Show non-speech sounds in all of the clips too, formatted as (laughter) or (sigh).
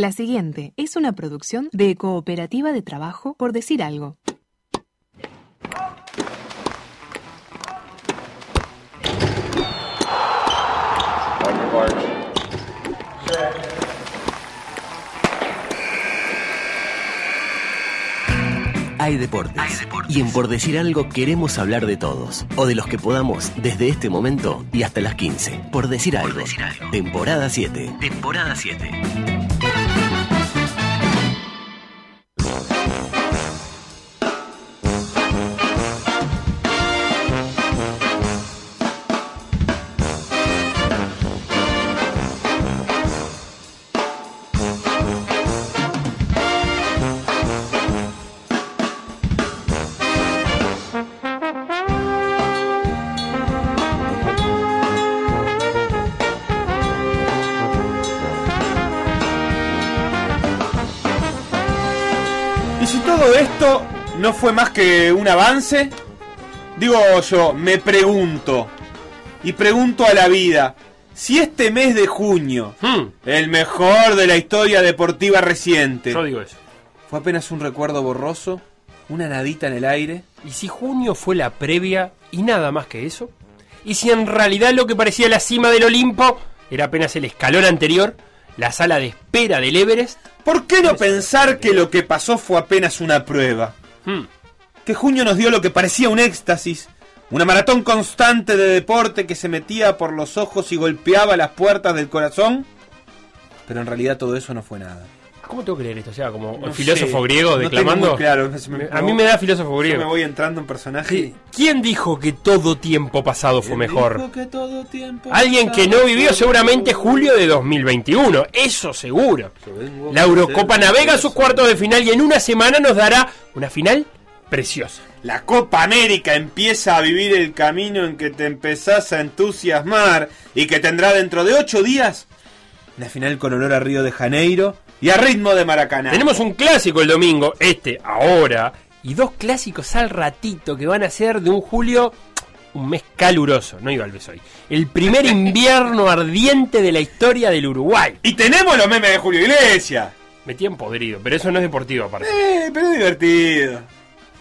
La siguiente es una producción de Cooperativa de Trabajo por decir algo. Hay deportes. Y en Por Decir Algo queremos hablar de todos. O de los que podamos desde este momento y hasta las 15. Por Decir Algo. Temporada 7. Temporada 7. Fue más que un avance, digo yo, me pregunto, y pregunto a la vida, si este mes de junio, el mejor de la historia deportiva reciente, Yo digo eso. fue apenas un recuerdo borroso, una nadita en el aire, ¿Y si junio fue la previa y nada más que eso? ¿Y si en realidad lo que parecía la cima del Olimpo era apenas el escalón anterior, la sala de espera del Everest? ¿por qué no pensar que lo que pasó fue apenas una prueba? Hmm. Que junio nos dio lo que parecía un éxtasis, una maratón constante de deporte que se metía por los ojos y golpeaba las puertas del corazón, pero en realidad todo eso no fue nada. ¿Cómo tengo que leer esto? O sea, como No el filósofo sé, griego no declamando. muy claro, me- a mí me da filósofo Yo griego. me voy entrando en personaje. ¿Quién dijo que todo tiempo pasado fue mejor? Dijo que todo tiempo Alguien que no vivió seguramente julio de 2021, eso seguro. Yo La Eurocopa navega a sus cuartos de final y en una semana nos dará una final preciosa. La Copa América empieza a vivir el camino en que te empezás a entusiasmar y que tendrá dentro de ocho días la final con olor a Río de Janeiro y a ritmo de Maracaná. Tenemos un clásico el domingo, este ahora, y dos clásicos al ratito que van a ser de un julio, un mes caluroso, no iba al beso hoy. El primer (laughs) invierno ardiente de la historia del Uruguay. Y tenemos los memes de Julio Iglesias. Me tienen podrido, pero eso no es deportivo aparte. Eh, pero es divertido.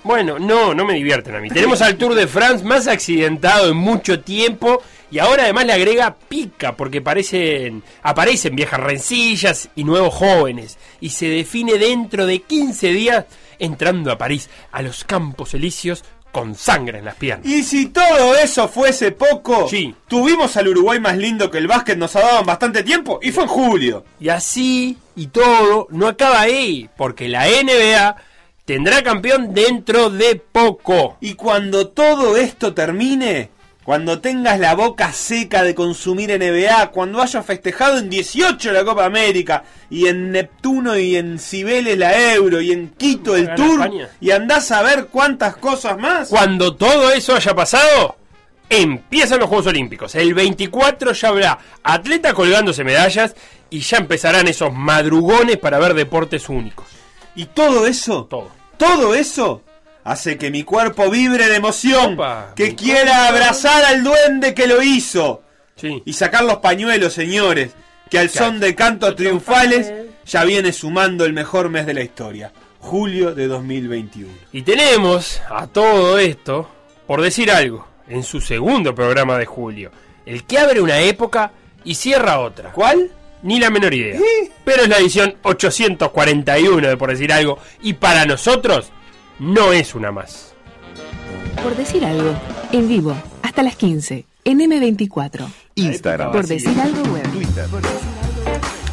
Bueno, no, no me divierten a mí. Tenemos al Tour de France más accidentado en mucho tiempo y ahora además le agrega pica porque parecen, aparecen viejas rencillas y nuevos jóvenes y se define dentro de 15 días entrando a París, a los Campos Elíseos con sangre en las piernas. Y si todo eso fuese poco, Sí. tuvimos al Uruguay más lindo que el básquet nos ha dado en bastante tiempo y fue en julio. Y así y todo no acaba ahí, porque la NBA tendrá campeón dentro de poco. Y cuando todo esto termine, cuando tengas la boca seca de consumir NBA, cuando hayas festejado en 18 la Copa América, y en Neptuno y en Cibeles la Euro, y en Quito el Tour, España. y andás a ver cuántas cosas más. Cuando todo eso haya pasado, empiezan los Juegos Olímpicos. El 24 ya habrá atleta colgándose medallas y ya empezarán esos madrugones para ver deportes únicos. Y todo eso, Todo. Todo eso, hace que mi cuerpo vibre de emoción, Opa, que quiera abrazar al duende que lo hizo. Sí. y sacar los pañuelos, señores, que al son de cantos triunfales ya viene sumando el mejor mes de la historia, julio de 2021. Y tenemos a todo esto, por decir algo, en su segundo programa de julio, el que abre una época y cierra otra. ¿Cuál? Ni la menor idea. ¿Eh? Pero es la edición 841 de por decir algo, y para nosotros no es una más. Por decir algo, en vivo, hasta las 15, en M24. Instagram. Por decir algo web.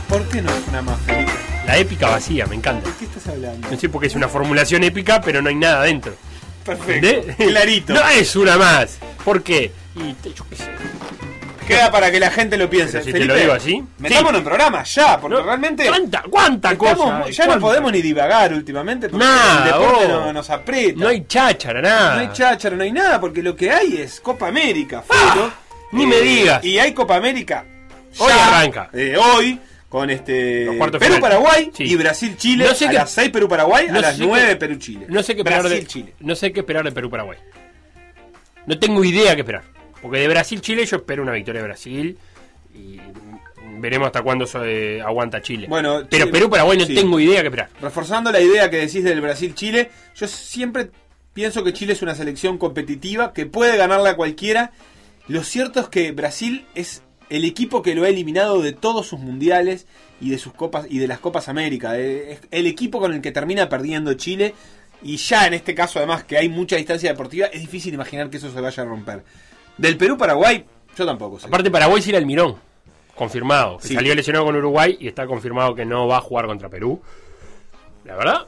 ¿Por qué no es una más, Felipe? La épica vacía, me encanta. ¿De qué estás hablando? No sé porque es una formulación épica, pero no hay nada dentro. Perfecto, ¿Entendés? clarito. (laughs) No es una más. ¿Por qué? Y te- yo qué sé. Queda para que la gente lo piense. Si te Felipe, lo digo así. Metámonos Sí. en programa ya, porque No, realmente... ¿Cuánta, cuánta estamos cosa? ya no podemos ni divagar últimamente porque Nada, el deporte no- nos aprieta. No hay cháchara, nada. No hay cháchara, no hay nada, porque lo que hay es Copa América, Felo. ni me digas. Y hay Copa América. Hoy arranca. eh, hoy, con este. Perú-Paraguay Sí. y Brasil-Chile. No sé a qué- las 6 Perú-Paraguay, no a las sé qué- 9 Perú-Chile. No sé qué esperar de, no sé qué esperar de Perú-Paraguay. No tengo idea qué esperar. Porque de Brasil-Chile yo espero una victoria de Brasil. Y veremos hasta cuándo eh, aguanta Chile. Bueno, pero Perú-Paraguay no sí. tengo idea que esperar. Reforzando la idea que decís del Brasil-Chile, yo siempre pienso que Chile es una selección competitiva que puede ganarla a cualquiera. Lo cierto es que Brasil es el equipo que lo ha eliminado de todos sus mundiales y de sus copas y de las Copas América. Eh, Es el equipo con el que termina perdiendo Chile. Y ya en este caso, además, que hay mucha distancia deportiva, es difícil imaginar que eso se vaya a romper. Del Perú-Paraguay, yo tampoco sé. Aparte, Paraguay sí era el Mirón. Confirmado. que Sí. Salió lesionado con Uruguay y está confirmado que no va a jugar contra Perú. La verdad,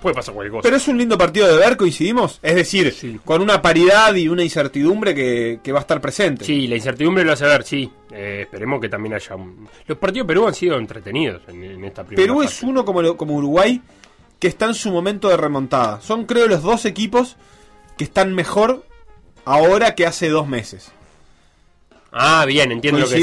puede pasar cualquier cosa. Pero es un lindo partido de ver, coincidimos. Es decir, Sí. con una paridad y una incertidumbre que, que va a estar presente. Sí, la incertidumbre lo hace ver, sí. Eh, esperemos que también haya. un- Los partidos de Perú han sido entretenidos en, en esta primera Perú es uno como, como Uruguay que está en su momento de remontada. Son creo los dos equipos que están mejor ahora que hace dos meses. Ah, bien, entiendo lo que.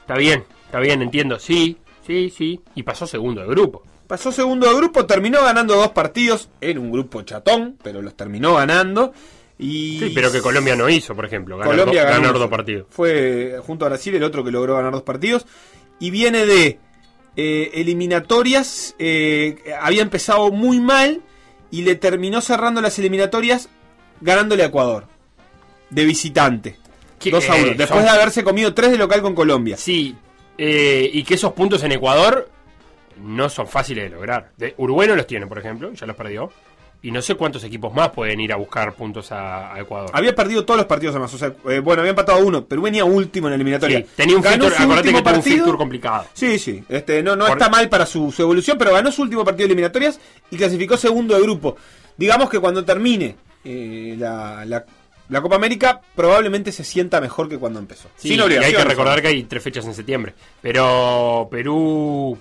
Está bien, está bien, entiendo. Sí, sí, sí. Y pasó segundo de grupo. Pasó segundo de grupo, terminó ganando dos partidos. Era un grupo chatón, pero los terminó ganando. Y Sí, pero que Colombia no hizo, por ejemplo. Ganar, Colombia do- ganó ganar dos partidos. Fue junto a Brasil el otro que logró ganar dos partidos. Y viene de eh, eliminatorias. eh, había empezado muy mal y le terminó cerrando las eliminatorias ganándole a Ecuador. De visitante. Que, 2 a 1. eh, Después son- de haberse comido 3 de local con Colombia. Sí, eh, y que esos puntos en Ecuador no son fáciles de lograr. De, Uruguay no los tiene, por ejemplo, ya los perdió. Y no sé cuántos equipos más pueden ir a buscar puntos a, a Ecuador. Había perdido todos los partidos además. O sea, eh, bueno, había empatado uno. Perú venía último en la eliminatoria. Sí, tenía un Ganó fixture, acordate que último tuvo un partido. complicado. Sí, sí. Este, no no Por- está mal para su, su evolución, pero ganó su último partido de eliminatorias y clasificó segundo de grupo. Digamos que cuando termine eh, la, la- la Copa América, probablemente se sienta mejor que cuando empezó. Sí, y hay que recordar que hay tres fechas en septiembre. Pero Perú.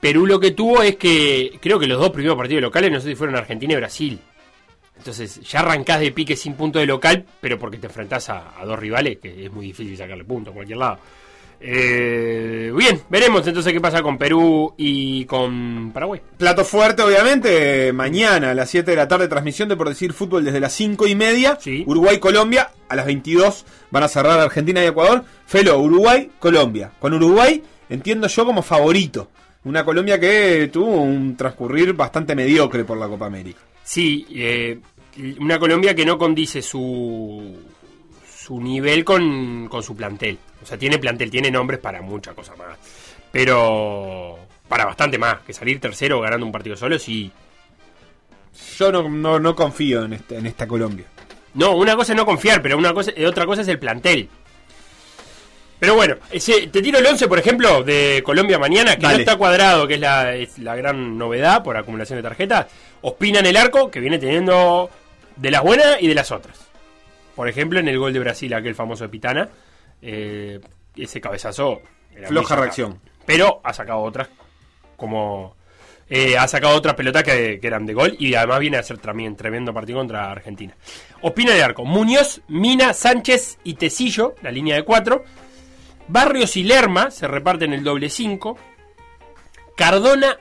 Perú lo que tuvo es que creo que los dos primeros partidos locales, no sé si fueron Argentina y Brasil. Entonces ya arrancás de pique sin punto de local, pero porque te enfrentás a, a dos rivales que es muy difícil sacarle punto a cualquier lado. Eh, bien, veremos entonces qué pasa con Perú y con Paraguay. Plato fuerte, obviamente. Mañana a las 7 de la tarde, transmisión de Por Decir Fútbol desde las 5 y media. Sí. Uruguay-Colombia. A las 22 van a cerrar Argentina y Ecuador. Felo, Uruguay-Colombia. Con Uruguay entiendo yo como favorito. Una Colombia que tuvo un transcurrir bastante mediocre por la Copa América. Sí, eh, una Colombia que no condice su, su nivel con, con su plantel. O sea, tiene plantel, tiene nombres para muchas cosas más. Pero para bastante más. Que salir tercero ganando un partido solo, sí. Yo no, no, no confío en, este- en esta Colombia. No, una cosa es no confiar, pero una cosa, eh, otra cosa es el plantel. Pero bueno, ese, te tiro el 11, por ejemplo, de Colombia mañana, que Dale. no está cuadrado, que es la, es la gran novedad por acumulación de tarjetas. Ospina en el arco, que viene teniendo de las buenas y de las otras. Por ejemplo, en el gol de Brasil, aquel famoso de Pitana, eh, ese cabezazo. Floja reacción. Pero ha sacado otras, como. eh, ha sacado otras pelotas que, que eran de gol y además viene a hacer también tremendo partido contra Argentina. Opina de arco: Muñoz, Mina, Sánchez y Tecillo, la línea de cuatro. Barrios y Lerma se reparten el doble 5. Cardona,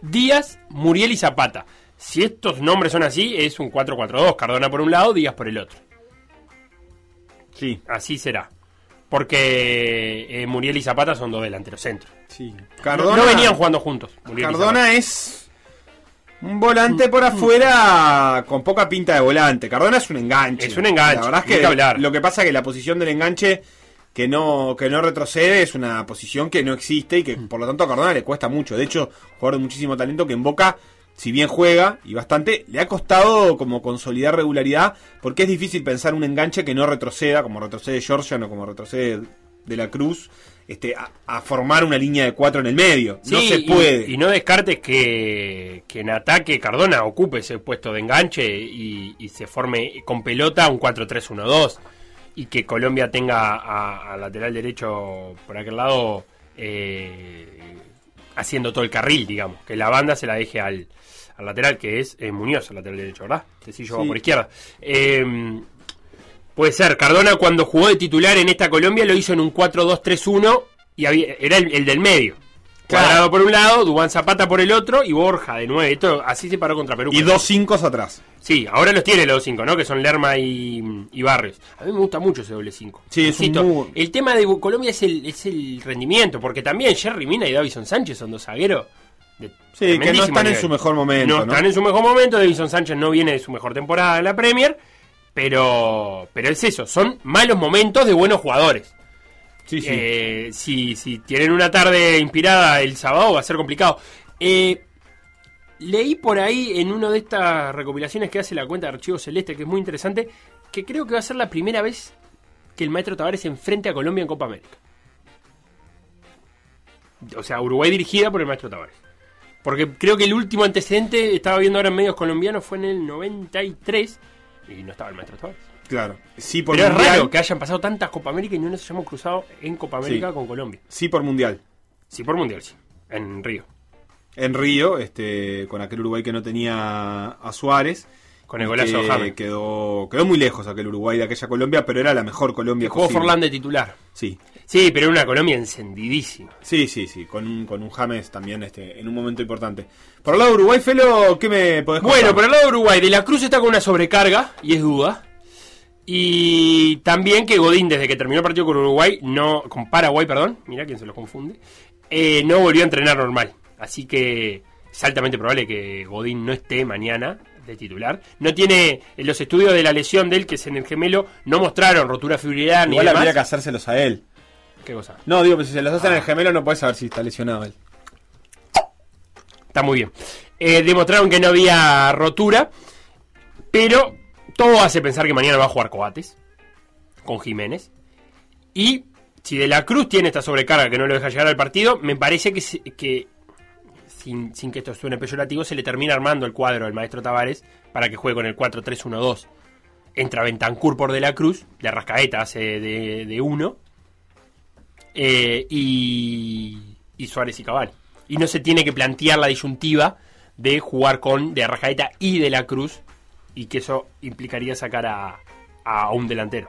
Díaz, Muriel y Zapata. Si estos nombres son así, es un 4-4-2. Cardona por un lado, Díaz por el otro. Sí, Así será. Porque eh, Muriel y Zapata son dos delanteros centros. sí. Cardona, no venían jugando juntos. Muriel. Cardona es un volante por afuera con poca pinta de volante. Cardona es un enganche. Es un enganche, La verdad es que hablar. lo que pasa es que la posición del enganche que no que no retrocede es una posición que no existe y que Mm. por lo tanto a Cardona le cuesta mucho. De hecho, jugador de muchísimo talento que en Boca si bien juega y bastante, le ha costado como consolidar regularidad porque es difícil pensar un enganche que no retroceda, como retrocede Georgian o como retrocede De la Cruz, este, a, a formar una línea de cuatro en el medio. no se y- puede. Y, no descartes que, que en ataque Cardona ocupe ese puesto de enganche y, y se forme con pelota un 4-3-1-2 y que Colombia tenga a, a lateral derecho por aquel lado eh, haciendo todo el carril, digamos, que la banda se la deje al, al lateral que es eh, Muñoz, el lateral derecho, ¿verdad? Tecillo va Sí. por izquierda. Eh, Puede ser. Cardona cuando jugó de titular en esta Colombia lo hizo en un 4-2-3-1 y había, era el, el del medio. Cuadrado por un lado, Dubán Zapata por el otro y Borja de nueve. Esto así se paró contra Perú. Y dos cinco atrás. Sí, ahora los tiene los dos cinco, ¿no? Que son Lerma y, y Barrios. A mí me gusta mucho ese doble cinco. Sí, es un muy- El tema de Colombia es el, es el rendimiento, porque también Jerry Mina y Davison Sánchez son dos zagueros. De Sí, que no están en su mejor momento, No, ¿no? están en su mejor momento. Davison Sánchez no viene de su mejor temporada en la Premier. Pero, pero es eso, son malos momentos de buenos jugadores. Sí, sí. Eh, si, si tienen una tarde inspirada el sábado va a ser complicado. Eh, leí por ahí en una de estas recopilaciones que hace la cuenta de Archivo Celeste, que es muy interesante, que creo que va a ser la primera vez que el maestro Tavares se enfrente a Colombia en Copa América. O sea, Uruguay dirigida por el maestro Tavares. Porque creo que el último antecedente, estaba viendo ahora en medios colombianos, fue en el 93 y no estaba el maestro Tavares. claro. Sí por Pero es raro que hayan pasado tantas Copa América y no nos hayamos cruzado en Copa América Sí. con Colombia. Sí por mundial. Sí, por Mundial, sí. En Río. En Río, este, con aquel Uruguay que no tenía a Suárez. Con el golazo que. Quedó, quedó muy lejos aquel Uruguay de aquella Colombia, pero era la mejor Colombia Jugó posible. Forlán de titular. Sí. Sí, pero una Colombia encendidísima. Sí, sí, sí, con un, con un James también este, en un momento importante. Por el lado de Uruguay, Felo, ¿qué me podés contar? Bueno, por el lado de Uruguay, De la Cruz está con una sobrecarga, y es duda. Y también que Godín, desde que terminó el partido con Uruguay, no. con Paraguay, perdón, mira quién se lo confunde, eh, no volvió a entrenar normal. Así que es altamente probable que Godín no esté mañana de titular. No tiene. En los estudios de la lesión de él, que es en el gemelo, no mostraron rotura fibrilar ni Igual demás. habría que hacérselos a él. ¿Qué cosa? No, digo, pues si se los hacen al gemelo no puedes saber si está lesionado él. Está muy bien. Eh, demostraron que no había rotura, pero todo hace pensar que mañana va a jugar Coates con Jiménez. Y si De la Cruz tiene esta sobrecarga que no lo deja llegar al partido, me parece que, que sin, sin que esto suene peyorativo, se le termina armando el cuadro al maestro Tavares para que juegue con el 4-3-1-2. Entra Bentancur por De la Cruz, de Rascaeta hace de, de uno, eh, y, y Suárez y Cabal. Y no se tiene que plantear la disyuntiva de jugar con de Arrajaeta y de la Cruz, y que eso implicaría sacar a, a un delantero.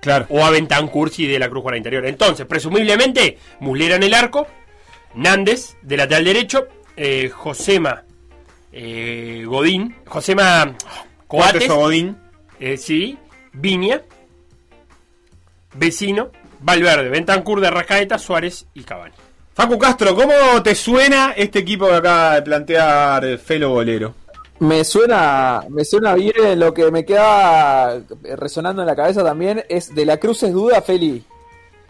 Claro. O a Bentancur si de la Cruz juega interior. Entonces, presumiblemente, Muslera en el arco, Nández de lateral derecho, eh, Josema eh, Godín, Josema Coates, Godín. eh, sí, Viña, Vecino, Valverde, Bentancur de Arrascaeta, Suárez y Cavani. Facu Castro, ¿cómo te suena este equipo que acaba de plantear Felo Bolero? Me suena, me suena bien, lo que me queda resonando en la cabeza también es de la Cruz es duda, Feli,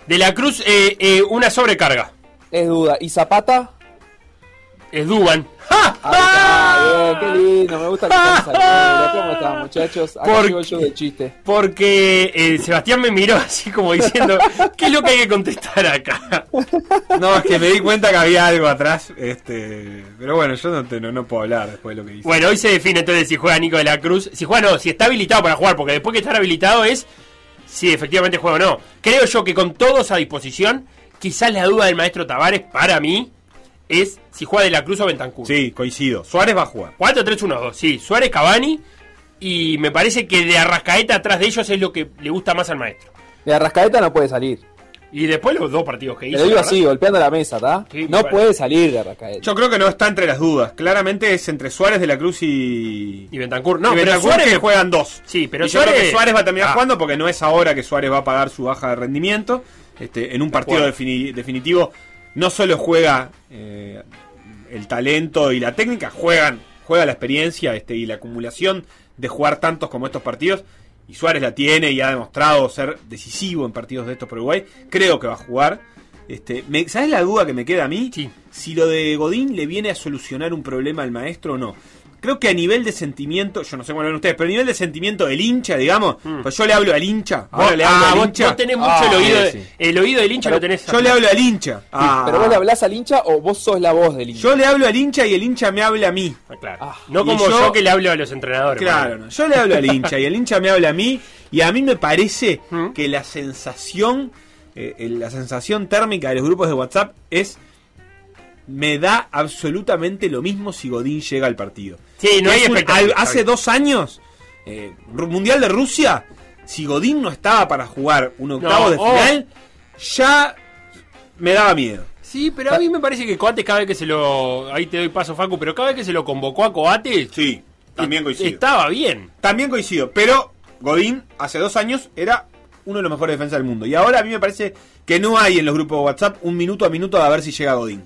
De la Cruz, eh, eh, una sobrecarga. es duda. ¿Y Zapata? Es Duban. Qué lindo, me gusta saliendo. ¿Cómo están, (laughs) muchachos? Acá Por- sigo yo de chiste. Porque eh, Sebastián me miró así como diciendo, ¿qué es lo que hay que contestar acá? No, es que me di cuenta que había algo atrás. Este, pero bueno, yo no, te- no, no puedo hablar después de lo que dice. Bueno, hoy se define entonces si juega Nico de la Cruz. Si juega no, si está habilitado para jugar, porque después que estar habilitado es si efectivamente juega o no. Creo yo que con todos a disposición, quizás la duda del maestro Tavares para mí es si juega de la Cruz o Bentancur. Sí, coincido. Suárez va a jugar. 4-3-1-2, sí. Suárez, Cavani. Y me parece que de Arrascaeta atrás de ellos es lo que le gusta más al maestro. De Arrascaeta no puede salir. Y después los dos partidos que Te hizo. lo digo así, golpeando la mesa, ¿está? Sí, no puede salir de Arrascaeta. Yo creo que no está entre las dudas. Claramente es entre Suárez de la Cruz y. Y Bentancur. No, y pero Bentancur Suárez que juegan dos. Sí, pero y yo creo Suárez- que Suárez va a terminar Ah. jugando porque no es ahora que Suárez va a pagar su baja de rendimiento. Este, en un partido defini- definitivo no solo juega eh, el talento y la técnica, juegan, juega la experiencia este, y la acumulación de jugar tantos como estos partidos. Y Suárez la tiene y ha demostrado ser decisivo en partidos de estos por Uruguay. Creo que va a jugar. Este, me- ¿Sabes la duda que me queda a mí? Sí. Si lo de Godín le viene a solucionar un problema al maestro o no. Creo que a nivel de sentimiento, yo no sé cómo lo ven ustedes, pero a nivel de sentimiento del hincha, digamos, pues yo le hablo al hincha. Ahora. Vos, le hablo ah, al vos- hincha. vos tenés mucho Ah, el oído, de- sí, sí. el oído del hincha lo tenés. Yo le hablo al hincha. Ah, ¿Pero vos le hablás al hincha o vos sos la voz del hincha? yo le hablo al hincha y el hincha me habla a mí. Ah, claro. Ah, no como yo- yo, que le hablo a los entrenadores. Claro, no, yo le hablo al hincha y el hincha me habla a mí y a mí me parece ¿Mm? que la sensación, eh, el- la sensación térmica de los grupos de WhatsApp es me da absolutamente lo mismo si Godín llega al partido. Sí, no hay un- al- hace dos años, eh, Mundial de Rusia, si Godín no estaba para jugar un octavo No, de oh. final, ya me daba miedo. Sí, pero a mí me parece que Coates cada vez que se lo... Ahí te doy paso, Facu, pero cada vez que se lo convocó a Coates... Sí, también coincido. Estaba bien. También coincido, pero Godín hace dos años era uno de los mejores defensas del mundo. Y ahora a mí me parece que no hay en los grupos de WhatsApp un minuto a minuto a ver si llega Godín.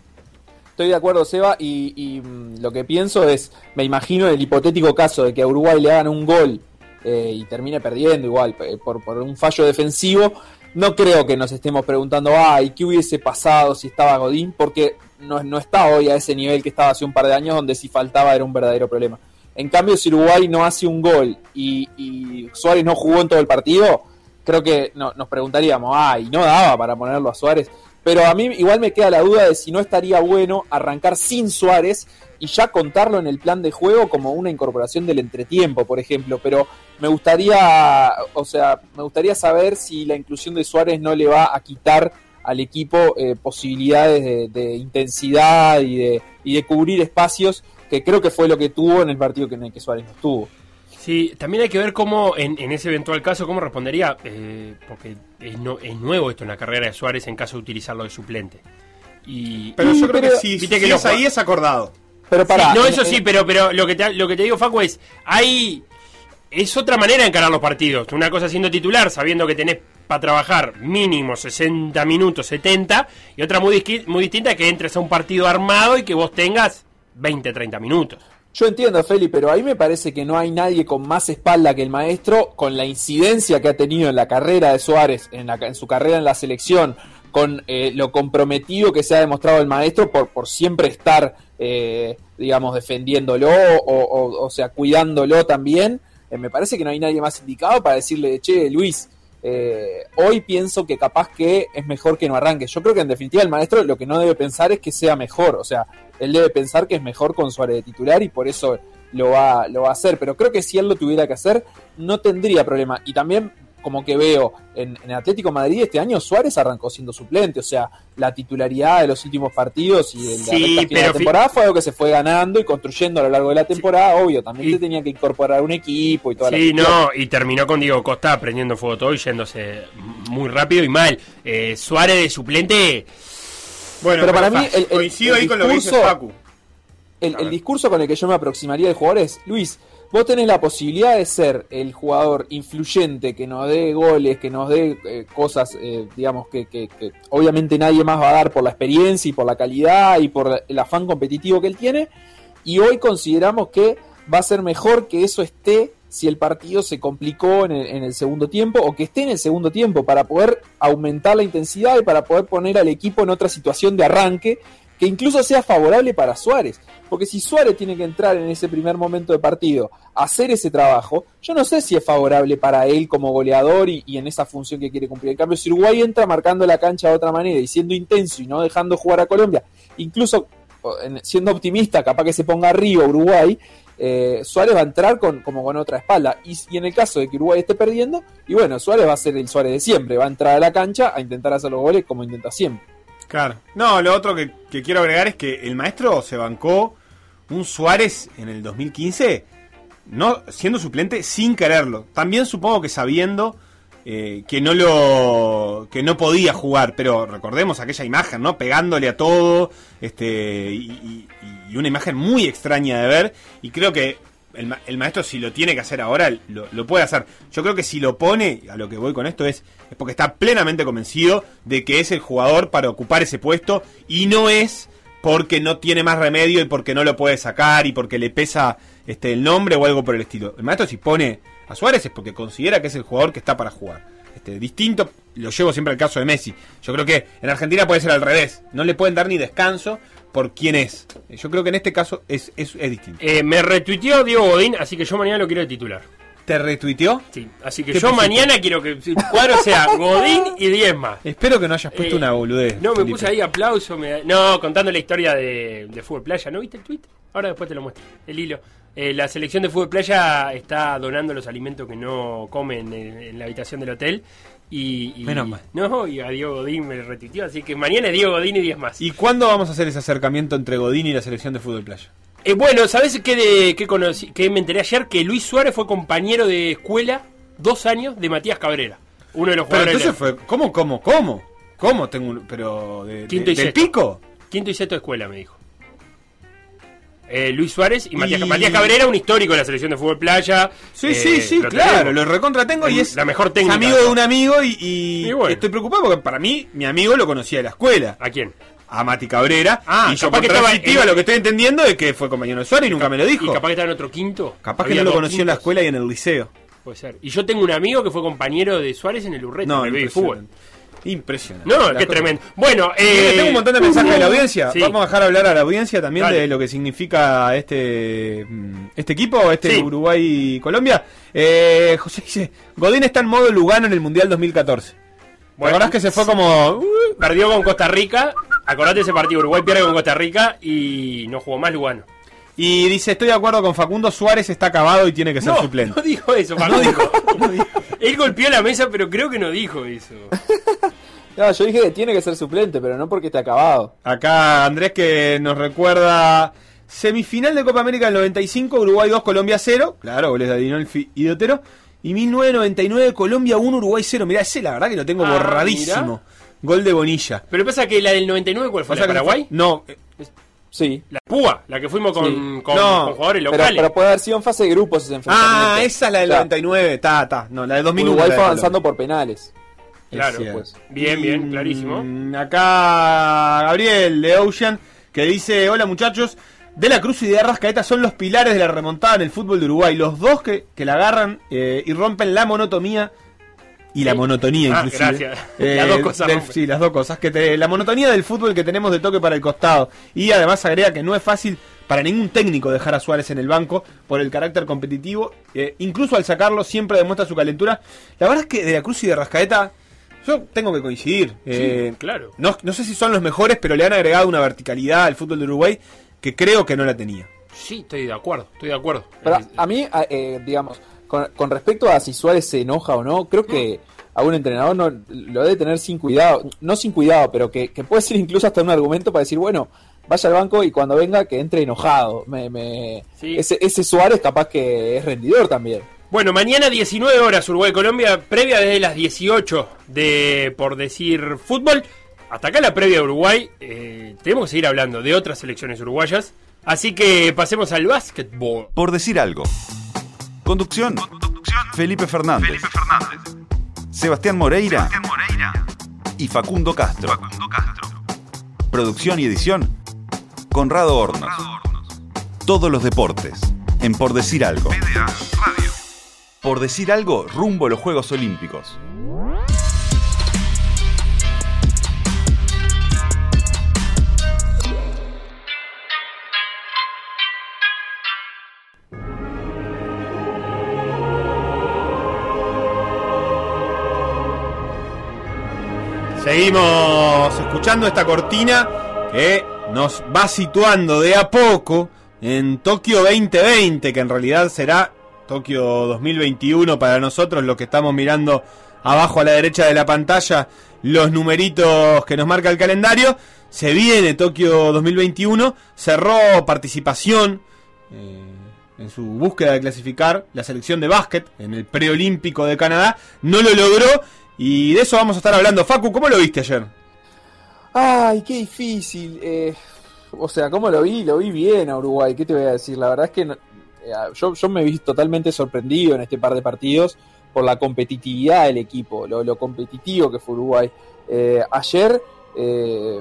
Estoy de acuerdo, Seba, y, y, mm, lo que pienso es, me imagino el hipotético caso de que a Uruguay le hagan un gol eh, y termine perdiendo igual eh, por, por un fallo defensivo, no creo que nos estemos preguntando, ay, ¿qué hubiese pasado si estaba Godín? Porque no, no está hoy a ese nivel que estaba hace un par de años, donde si faltaba era un verdadero problema. En cambio, si Uruguay no hace un gol y, y Suárez no jugó en todo el partido, creo que no, nos preguntaríamos, ay, no daba para ponerlo a Suárez. Pero a mí igual me queda la duda de si no estaría bueno arrancar sin Suárez y ya contarlo en el plan de juego como una incorporación del entretiempo, por ejemplo. Pero me gustaría, o sea, me gustaría saber si la inclusión de Suárez no le va a quitar al equipo eh, posibilidades de, de, intensidad y de, y de cubrir espacios, que creo que fue lo que tuvo en el partido que, en el que Suárez no estuvo. Sí, también hay que ver cómo, en, en ese eventual caso, cómo respondería, eh, porque es, no, es, nuevo esto en la carrera de Suárez en caso de utilizarlo de suplente. Y, pero yo creo que si, si que es ahí es acordado. Pero para, sí, no, eso sí, pero, pero lo, que te, lo que te digo, Facu, es, hay, es otra manera de encarar los partidos. Una cosa siendo titular, sabiendo que tenés para trabajar mínimo 60 minutos, 70, y otra muy, muy distinta que entres a un partido armado y que vos tengas 20, 30 minutos. Yo entiendo, Feli, pero ahí me parece que no hay nadie con más espalda que el maestro, con la incidencia que ha tenido en la carrera de Suárez, en, la, en su carrera en la selección, con eh, lo comprometido que se ha demostrado el maestro por, siempre estar, eh, digamos, defendiéndolo o, o, o, sea, cuidándolo también. Eh, me parece que no hay nadie más indicado para decirle, che, Luis, eh, hoy pienso que capaz que es mejor que no arranque. Yo creo que en definitiva el maestro lo que no debe pensar es que sea mejor. O sea, él debe pensar que es mejor con Suárez de titular y por eso lo va, lo va a hacer. Pero creo que si él lo tuviera que hacer, no tendría problema. Y también, como que veo en, en Atlético Madrid este año, Suárez arrancó siendo suplente. O sea, la titularidad de los últimos partidos y de la, sí, de la temporada fue algo que se fue ganando y construyendo a lo largo de la temporada. Sí. Obvio, también y, te tenía que incorporar un equipo y toda sí, la Sí, no, y terminó con Diego Costa prendiendo fuego todo y yéndose muy rápido y mal. Eh, Suárez de suplente. Bueno, pero, para mí, el, el, coincido ahí con lo que dice Facu. El, el, discurso con el que yo me aproximaría del jugador es, Luis, vos tenés la posibilidad de ser el jugador influyente que nos dé goles, que nos dé eh, cosas, eh, digamos, que, obviamente nadie más va a dar por la experiencia y por la calidad y por el afán competitivo que él tiene. Y hoy consideramos que va a ser mejor que eso esté si el partido se complicó en el, segundo tiempo o que esté en el segundo tiempo para poder aumentar la intensidad y para poder poner al equipo en otra situación de arranque que incluso sea favorable para Suárez. Porque si Suárez tiene que entrar en ese primer momento de partido hacer ese trabajo, yo no sé si es favorable para él como goleador y, y, en esa función que quiere cumplir. En cambio, si Uruguay entra marcando la cancha de otra manera y siendo intenso y no dejando jugar a Colombia, incluso siendo optimista, capaz que se ponga arriba Uruguay, eh, Suárez va a entrar con, como con otra espalda. Y, y, en el caso de que Uruguay esté perdiendo, y bueno, Suárez va a ser el Suárez de siempre, va a entrar a la cancha a intentar hacer los goles como intenta siempre. Claro. No, lo otro que, quiero agregar es que el maestro se bancó un Suárez en el 2015, no siendo suplente sin quererlo. También supongo que sabiendo eh, que no lo que no podía jugar, pero recordemos aquella imagen, ¿no? Pegándole a todo, este y, y una imagen muy extraña de ver y creo que el, el, maestro si lo tiene que hacer ahora lo, lo, puede hacer. Yo creo que si lo pone, a lo que voy con esto es, es porque está plenamente convencido de que es el jugador para ocupar ese puesto y no es porque no tiene más remedio y porque no lo puede sacar y porque le pesa este el nombre o algo por el estilo. El maestro si pone a Suárez es porque considera que es el jugador que está para jugar. Este, distinto, lo llevo siempre al caso de Messi. Yo creo que en Argentina puede ser al revés. No le pueden dar ni descanso por quién es. Yo creo que en este caso es, es, es distinto. Eh, me retuiteó Diego Godín, así que yo mañana lo quiero de titular. ¿Te retuiteó? Sí, así que yo pusiste? mañana quiero que el cuadro sea Godín y 10 más. Espero que no hayas puesto eh, una boludez. No, me Felipe. puse ahí aplauso. Me... No, contando la historia de, de, Fútbol Playa. ¿No viste el tweet? Ahora después te lo muestro. El hilo. Eh, la selección de Fútbol Playa está donando los alimentos que no comen en, en la habitación del hotel. Y, y, Menos mal. No, y a Diego Godín me retuiteó, así que mañana es Diego Godín y 10 más. ¿Y cuándo vamos a hacer ese acercamiento entre Godín y la selección de fútbol playa? Eh, bueno, ¿sabes qué, de, qué, conocí, qué me enteré ayer? Que Luis Suárez fue compañero de escuela dos años de Matías Cabrera, uno de los Pero jugadores. entonces fue, ¿cómo, cómo, cómo? ¿Cómo tengo un, pero de, Quinto de- y del pico? Quinto y sexto de escuela, me dijo. Eh, Luis Suárez y, Matías, Y- Matías Cabrera, un histórico de la selección de fútbol playa. Sí, Eh, sí, sí, lo claro, tenemos. lo recontra tengo y es la mejor técnica. amigo de un amigo y, y Y bueno. estoy preocupado porque para mí mi amigo lo conocía de la escuela, ¿A quién? a Mati Cabrera, Ah, y yo capaz que estaba en- lo que estoy entendiendo es que fue compañero de Suárez y nunca me lo dijo. Y capaz que está en otro quinto. Capaz que no lo conoció en la quintos. escuela y en el liceo. Puede ser. Y yo tengo un amigo que fue compañero de Suárez en el Urreta, No, en el fútbol. Impresionante. No, La qué cosa- tremendo. Bueno, eh, tengo un montón de mensajes de la audiencia. Sí. Vamos a dejar hablar a la audiencia también Dale. de lo que significa este mm, este equipo, este Sí. Uruguay-Colombia. Eh, José dice, Godín está en modo Lugano en el Mundial 2014. ¿Te Bueno, acordás que se fue como... uh, Perdió con Costa Rica. Acordate ese partido. Uruguay pierde con Costa Rica y no jugó más Lugano. Y dice, estoy de acuerdo con Facundo, Suárez está acabado y tiene que ser No, suplente. no dijo eso, (laughs) Facundo. (laughs) Él golpeó la mesa, pero creo que no dijo eso. (laughs) No, yo dije que tiene que ser suplente, pero no porque esté acabado. Acá Andrés que nos recuerda semifinal de Copa América del 95, Uruguay 2, Colombia 0. Claro, goles de Adinolfi y de Otero. Y 1999, Colombia 1, Uruguay 0. Mirá, ese la verdad que lo tengo Ah, borradísimo. Gol de Bonilla. Pero pasa que la del 99, ¿cuál fue? O sea ¿La de Paraguay? No, Sí. La Púa, la que fuimos con, Sí. con, No, con jugadores Pero, locales. pero puede haber sido en fase de grupos ese enfrentamiento. Ah, esa es la del O sea, 99. Está, está. No, la de 2001. Uruguay fue avanzando por penales. Claro, pues. Bien, bien, clarísimo. Mm, Acá Gabriel de Ocean que dice, hola muchachos, De la Cruz y de Arrascaeta son los pilares de la remontada en el fútbol de Uruguay. Los dos que, que la agarran eh, y rompen la monotomía y la Sí. monotonía Ah, inclusive. gracias. (laughs) Las dos cosas del- sí, las dos cosas. Que te- la monotonía del fútbol que tenemos de toque para el costado. Y además agrega que no es fácil para ningún técnico dejar a Suárez en el banco por el carácter competitivo. Eh, incluso al sacarlo siempre demuestra su calentura. La verdad es que de la Cruz y de Rascaeta, yo tengo que coincidir. Eh, claro. no, no sé si son los mejores, pero le han agregado una verticalidad al fútbol de Uruguay que creo que no la tenía. Sí, estoy de acuerdo, estoy de acuerdo. Pero Eh, a mí, eh, digamos, con, con respecto a si Suárez se enoja o no, creo que a un entrenador no, lo debe tener sin cuidado, no sin cuidado, pero que, que puede ser incluso hasta un argumento para decir, bueno, vaya al banco y cuando venga que entre enojado. Me, me- Sí. ese, ese Suárez capaz que es rendidor también. Bueno, mañana 19 horas Uruguay-Colombia, previa desde las 18 de, por decir, fútbol. Hasta acá la previa de Uruguay. eh, tenemos que seguir hablando de otras selecciones uruguayas. Así que pasemos al básquetbol. Por decir algo. Conducción. Felipe Fernández. Sebastián Moreira. Y Facundo Castro. Producción y edición. Conrado Hornos. Todos los deportes. En Por decir algo. Por decir algo, rumbo a los Juegos Olímpicos. Seguimos escuchando esta cortina que nos va situando de a poco en Tokio 2020, que en realidad será Tokio 2021 para nosotros, los que estamos mirando abajo a la derecha de la pantalla los numeritos que nos marca el calendario. Se viene Tokio 2021, cerró participación eh, en su búsqueda de clasificar la selección de básquet en el preolímpico de Canadá, no lo logró y de eso vamos a estar hablando. Facu, ¿cómo lo viste ayer? Ay, qué difícil. eh, o sea, ¿cómo lo vi? Lo vi bien a Uruguay. ¿Qué te voy a decir? La verdad es que no- eh, yo, yo me vi totalmente sorprendido en este par de partidos por la competitividad del equipo, lo, lo competitivo que fue Uruguay. Eh, ayer, eh,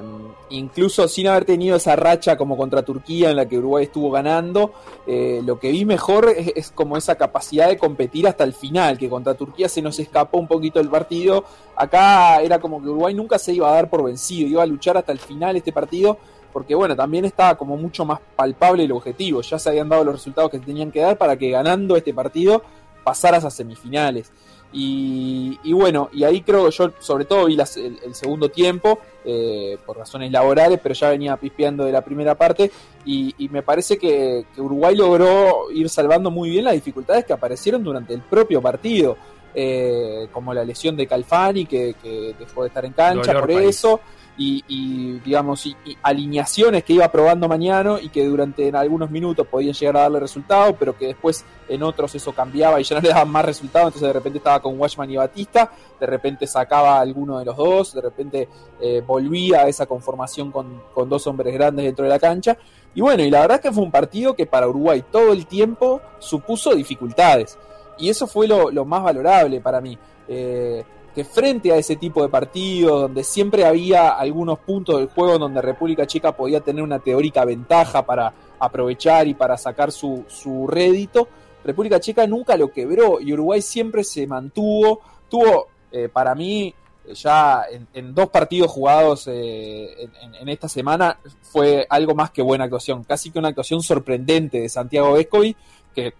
incluso sin haber tenido esa racha como contra Turquía en la que Uruguay estuvo ganando, eh, lo que vi mejor es, como esa capacidad de competir hasta el final, que contra Turquía se nos escapó un poquito el partido. Acá era como que Uruguay nunca se iba a dar por vencido, iba a luchar hasta el final este partido, porque bueno, también estaba como mucho más palpable el objetivo, ya se habían dado los resultados que tenían que dar para que ganando este partido pasaras a semifinales. Y, y bueno, y ahí creo que yo sobre todo vi las- el, el segundo tiempo, eh, por razones laborales, pero ya venía pispeando de la primera parte, y, y me parece que, que Uruguay logró ir salvando muy bien las dificultades que aparecieron durante el propio partido, eh, como la lesión de Calfani, que, que dejó de estar en cancha Dolor por país. eso, y, digamos, y, alineaciones que iba probando mañana y que durante en algunos minutos podían llegar a darle resultado, pero que después en otros eso cambiaba y ya no le daban más resultado, entonces de repente estaba con Watchman y Batista, de repente sacaba a alguno de los dos, de repente eh, volvía a esa conformación con, con dos hombres grandes dentro de la cancha. Y bueno, y la verdad es que fue un partido que para Uruguay todo el tiempo supuso dificultades. Y eso fue lo, lo más valorable para mí. Eh, que frente a ese tipo de partidos, donde siempre había algunos puntos del juego donde República Checa podía tener una teórica ventaja para aprovechar y para sacar su, su rédito, República Checa nunca lo quebró y Uruguay siempre se mantuvo, tuvo eh, para mí ya en, dos partidos jugados eh, en, esta semana fue algo más que buena actuación, casi que una actuación sorprendente de Santiago Vescovi, que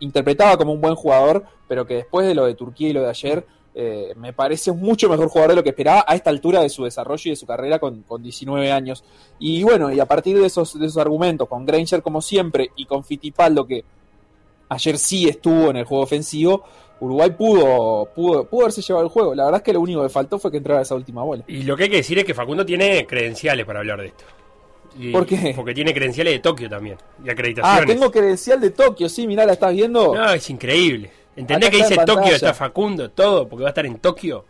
interpretaba como un buen jugador, pero que después de lo de Turquía y lo de ayer eh, me parece un mucho mejor jugador de lo que esperaba a esta altura de su desarrollo y de su carrera con, 19 años. Y bueno, y a partir de esos, de esos argumentos, con Granger como siempre y con Fitipaldo que ayer sí estuvo en el juego ofensivo, Uruguay pudo, pudo, pudo haberse llevado el juego. La verdad es que lo único que faltó fue que entrara esa última bola. Y lo que hay que decir es que Facundo tiene credenciales para hablar de esto. ¿Por qué? Porque tiene credenciales de Tokio también. Y acreditaciones. Ah, tengo credencial de Tokio, sí, mirá, la estás viendo. No, es increíble. ¿Entendés que dice Tokio, está Facundo, todo? Porque va a estar en Tokio.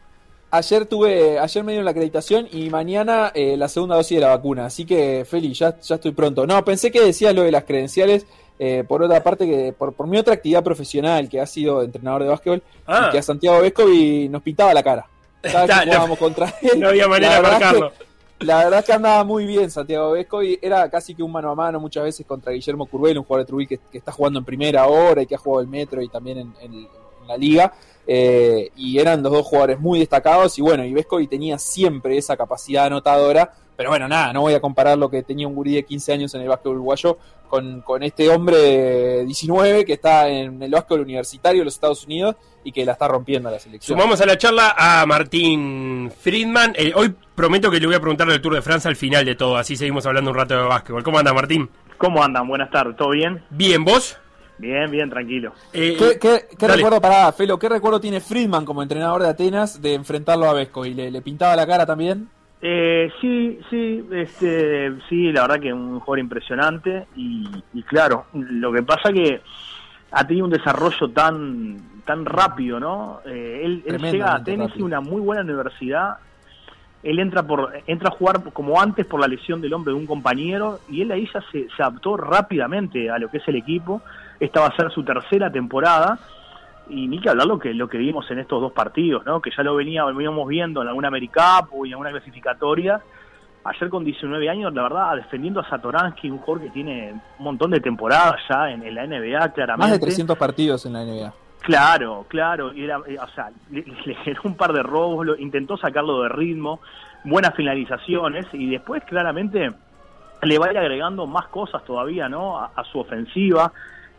Ayer tuve, ayer me dieron la acreditación y mañana eh, la segunda dosis de la vacuna, así que feliz, ya, ya estoy pronto. No, pensé que decías lo de las credenciales, eh, por otra parte, que por, por mi otra actividad profesional, que ha sido entrenador de básquetbol, ah. que a Santiago Vescovi nos pintaba la cara. (laughs) Cada no, contra él. (laughs) No había manera de marcarlo. La verdad es que andaba muy bien Santiago Vesco era casi que un mano a mano muchas veces contra Guillermo Curbel, un jugador de Trujillo que, está jugando en primera hora y que ha jugado el Metro y también en, la liga. Eh, y eran los dos jugadores muy destacados y bueno, y Vesco tenía siempre esa capacidad anotadora pero bueno, nada, no voy a comparar lo que tenía un gurí de 15 años en el básquet uruguayo con, con este hombre de 19 que está en el básquet universitario de los Estados Unidos y que la está rompiendo a la selección. Sumamos a la charla a Martín Friedman. Eh, hoy prometo que le voy a preguntar del Tour de Francia al final de todo, así seguimos hablando un rato de básquetbol. ¿Cómo anda Martín? ¿Cómo andan? Buenas tardes, ¿todo bien? Bien, ¿vos? Bien, bien, tranquilo. Eh, ¿Qué, recuerdo, para Felo, qué recuerdo tiene Friedman como entrenador de Atenas de enfrentarlo a Vesco? ¿Y le, le pintaba la cara también? Eh, sí, sí, este, sí, la verdad que un jugador impresionante y, claro, lo que pasa que ha tenido un desarrollo tan tan rápido, ¿no? Eh, él, llega a Tennessee, una muy buena universidad. Él entra por entra a jugar como antes por la lesión del hombre de un compañero y él ahí ya se, se adaptó rápidamente a lo que es el equipo. Esta va a ser su tercera temporada y ni que hablar lo que, lo que vimos en estos dos partidos, ¿no? que ya lo veníamos viendo en alguna AmeriCup y en alguna clasificatoria. Ayer con 19 años, la verdad, defendiendo a Satoransky, un jugador que tiene un montón de temporadas ya en, la NBA, claramente. Más de 300 partidos en la NBA. Claro, claro, era, eh, o sea, le, generó un par de robos, lo, intentó sacarlo de ritmo, buenas finalizaciones y después claramente le va a ir agregando más cosas todavía, ¿no? a su ofensiva,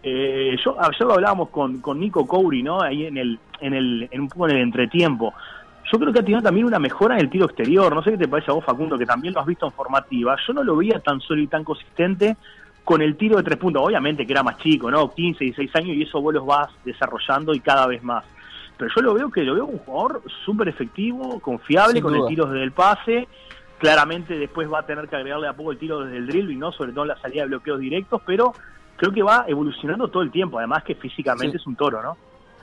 eh, yo ayer lo hablábamos con, con Nico Couri, ¿no? Ahí en el, en el, en un poco en el entretiempo. Yo creo que ha tenido también una mejora en el tiro exterior. No sé qué te parece a vos, Facundo, que también lo has visto en formativa. Yo no lo veía tan sólido y tan consistente con el tiro de tres puntos. Obviamente que era más chico, ¿no? 15, 16 años y eso vos los vas desarrollando y cada vez más. Pero yo lo veo que lo veo un jugador súper efectivo, confiable, con el tiro desde el pase. Claramente después va a tener que agregarle a poco el tiro desde el drill y no sobre todo en la salida de bloqueos directos, pero creo que va evolucionando todo el tiempo, además que físicamente es un toro, ¿no?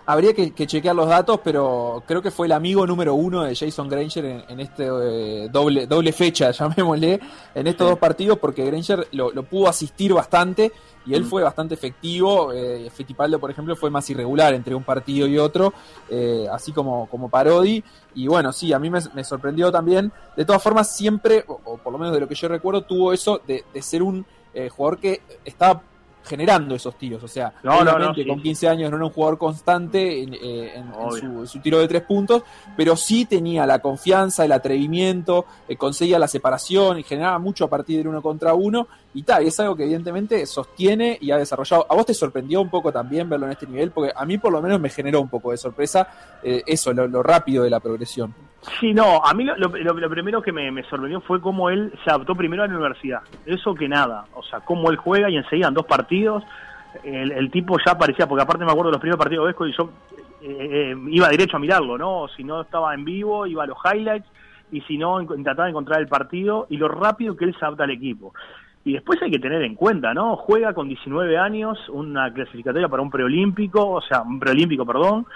Habría que, chequear los datos, pero creo que fue el amigo número uno de Jason Granger en, este eh, doble, doble fecha, (laughs) llamémosle, en estos dos partidos, porque Granger lo, pudo asistir bastante y él mm. fue bastante efectivo. Eh, Fetipaldo, por ejemplo, fue más irregular entre un partido y otro, eh, así como, como Parodi. Y bueno, sí, a mí me, sorprendió también. De todas formas, siempre, o, por lo menos de lo que yo recuerdo, tuvo eso de, de ser un jugador que estaba generando esos tiros. O sea, obviamente con 15 años no era un jugador constante en, eh, su, tiro de tres puntos, pero sí tenía la confianza, el atrevimiento, eh, conseguía la separación y generaba mucho a partir de uno contra uno. Y tal, es algo que evidentemente sostiene y ha desarrollado. ¿A vos te sorprendió un poco también verlo en este nivel? Porque a mí por lo menos me generó un poco de sorpresa eh, eso, lo rápido de la progresión. Sí, no, a mí lo, primero que me, sorprendió fue cómo él se adaptó primero a la universidad. Eso que nada, o sea, cómo él juega y enseguida en dos partidos, el, tipo ya parecía, porque aparte me acuerdo de los primeros partidos de Vesco y yo eh, eh, iba derecho a mirarlo, ¿no? Si no estaba en vivo, iba a los highlights y si no, tratar de encontrar el partido y lo rápido que él se adapta al equipo. Y después hay que tener en cuenta, ¿no? Juega con 19 años, una clasificatoria para un preolímpico, o sea, un preolímpico, perdón,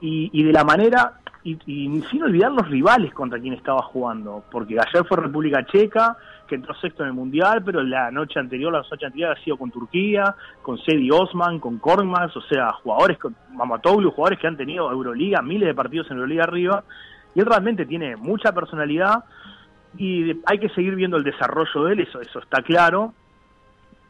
y, y de la manera, y, y sin olvidar los rivales contra quien estaba jugando, porque ayer fue República Checa, que entró sexto en el Mundial, pero la noche anterior, la noche anterior ha sido con Turquía, con Sedi Osman, con Korkmaz, o sea, jugadores, con Mamatoglu, jugadores que han tenido Euroliga, miles de partidos en Euroliga arriba, y él realmente tiene mucha personalidad, y hay que seguir viendo el desarrollo de él, eso, eso está claro,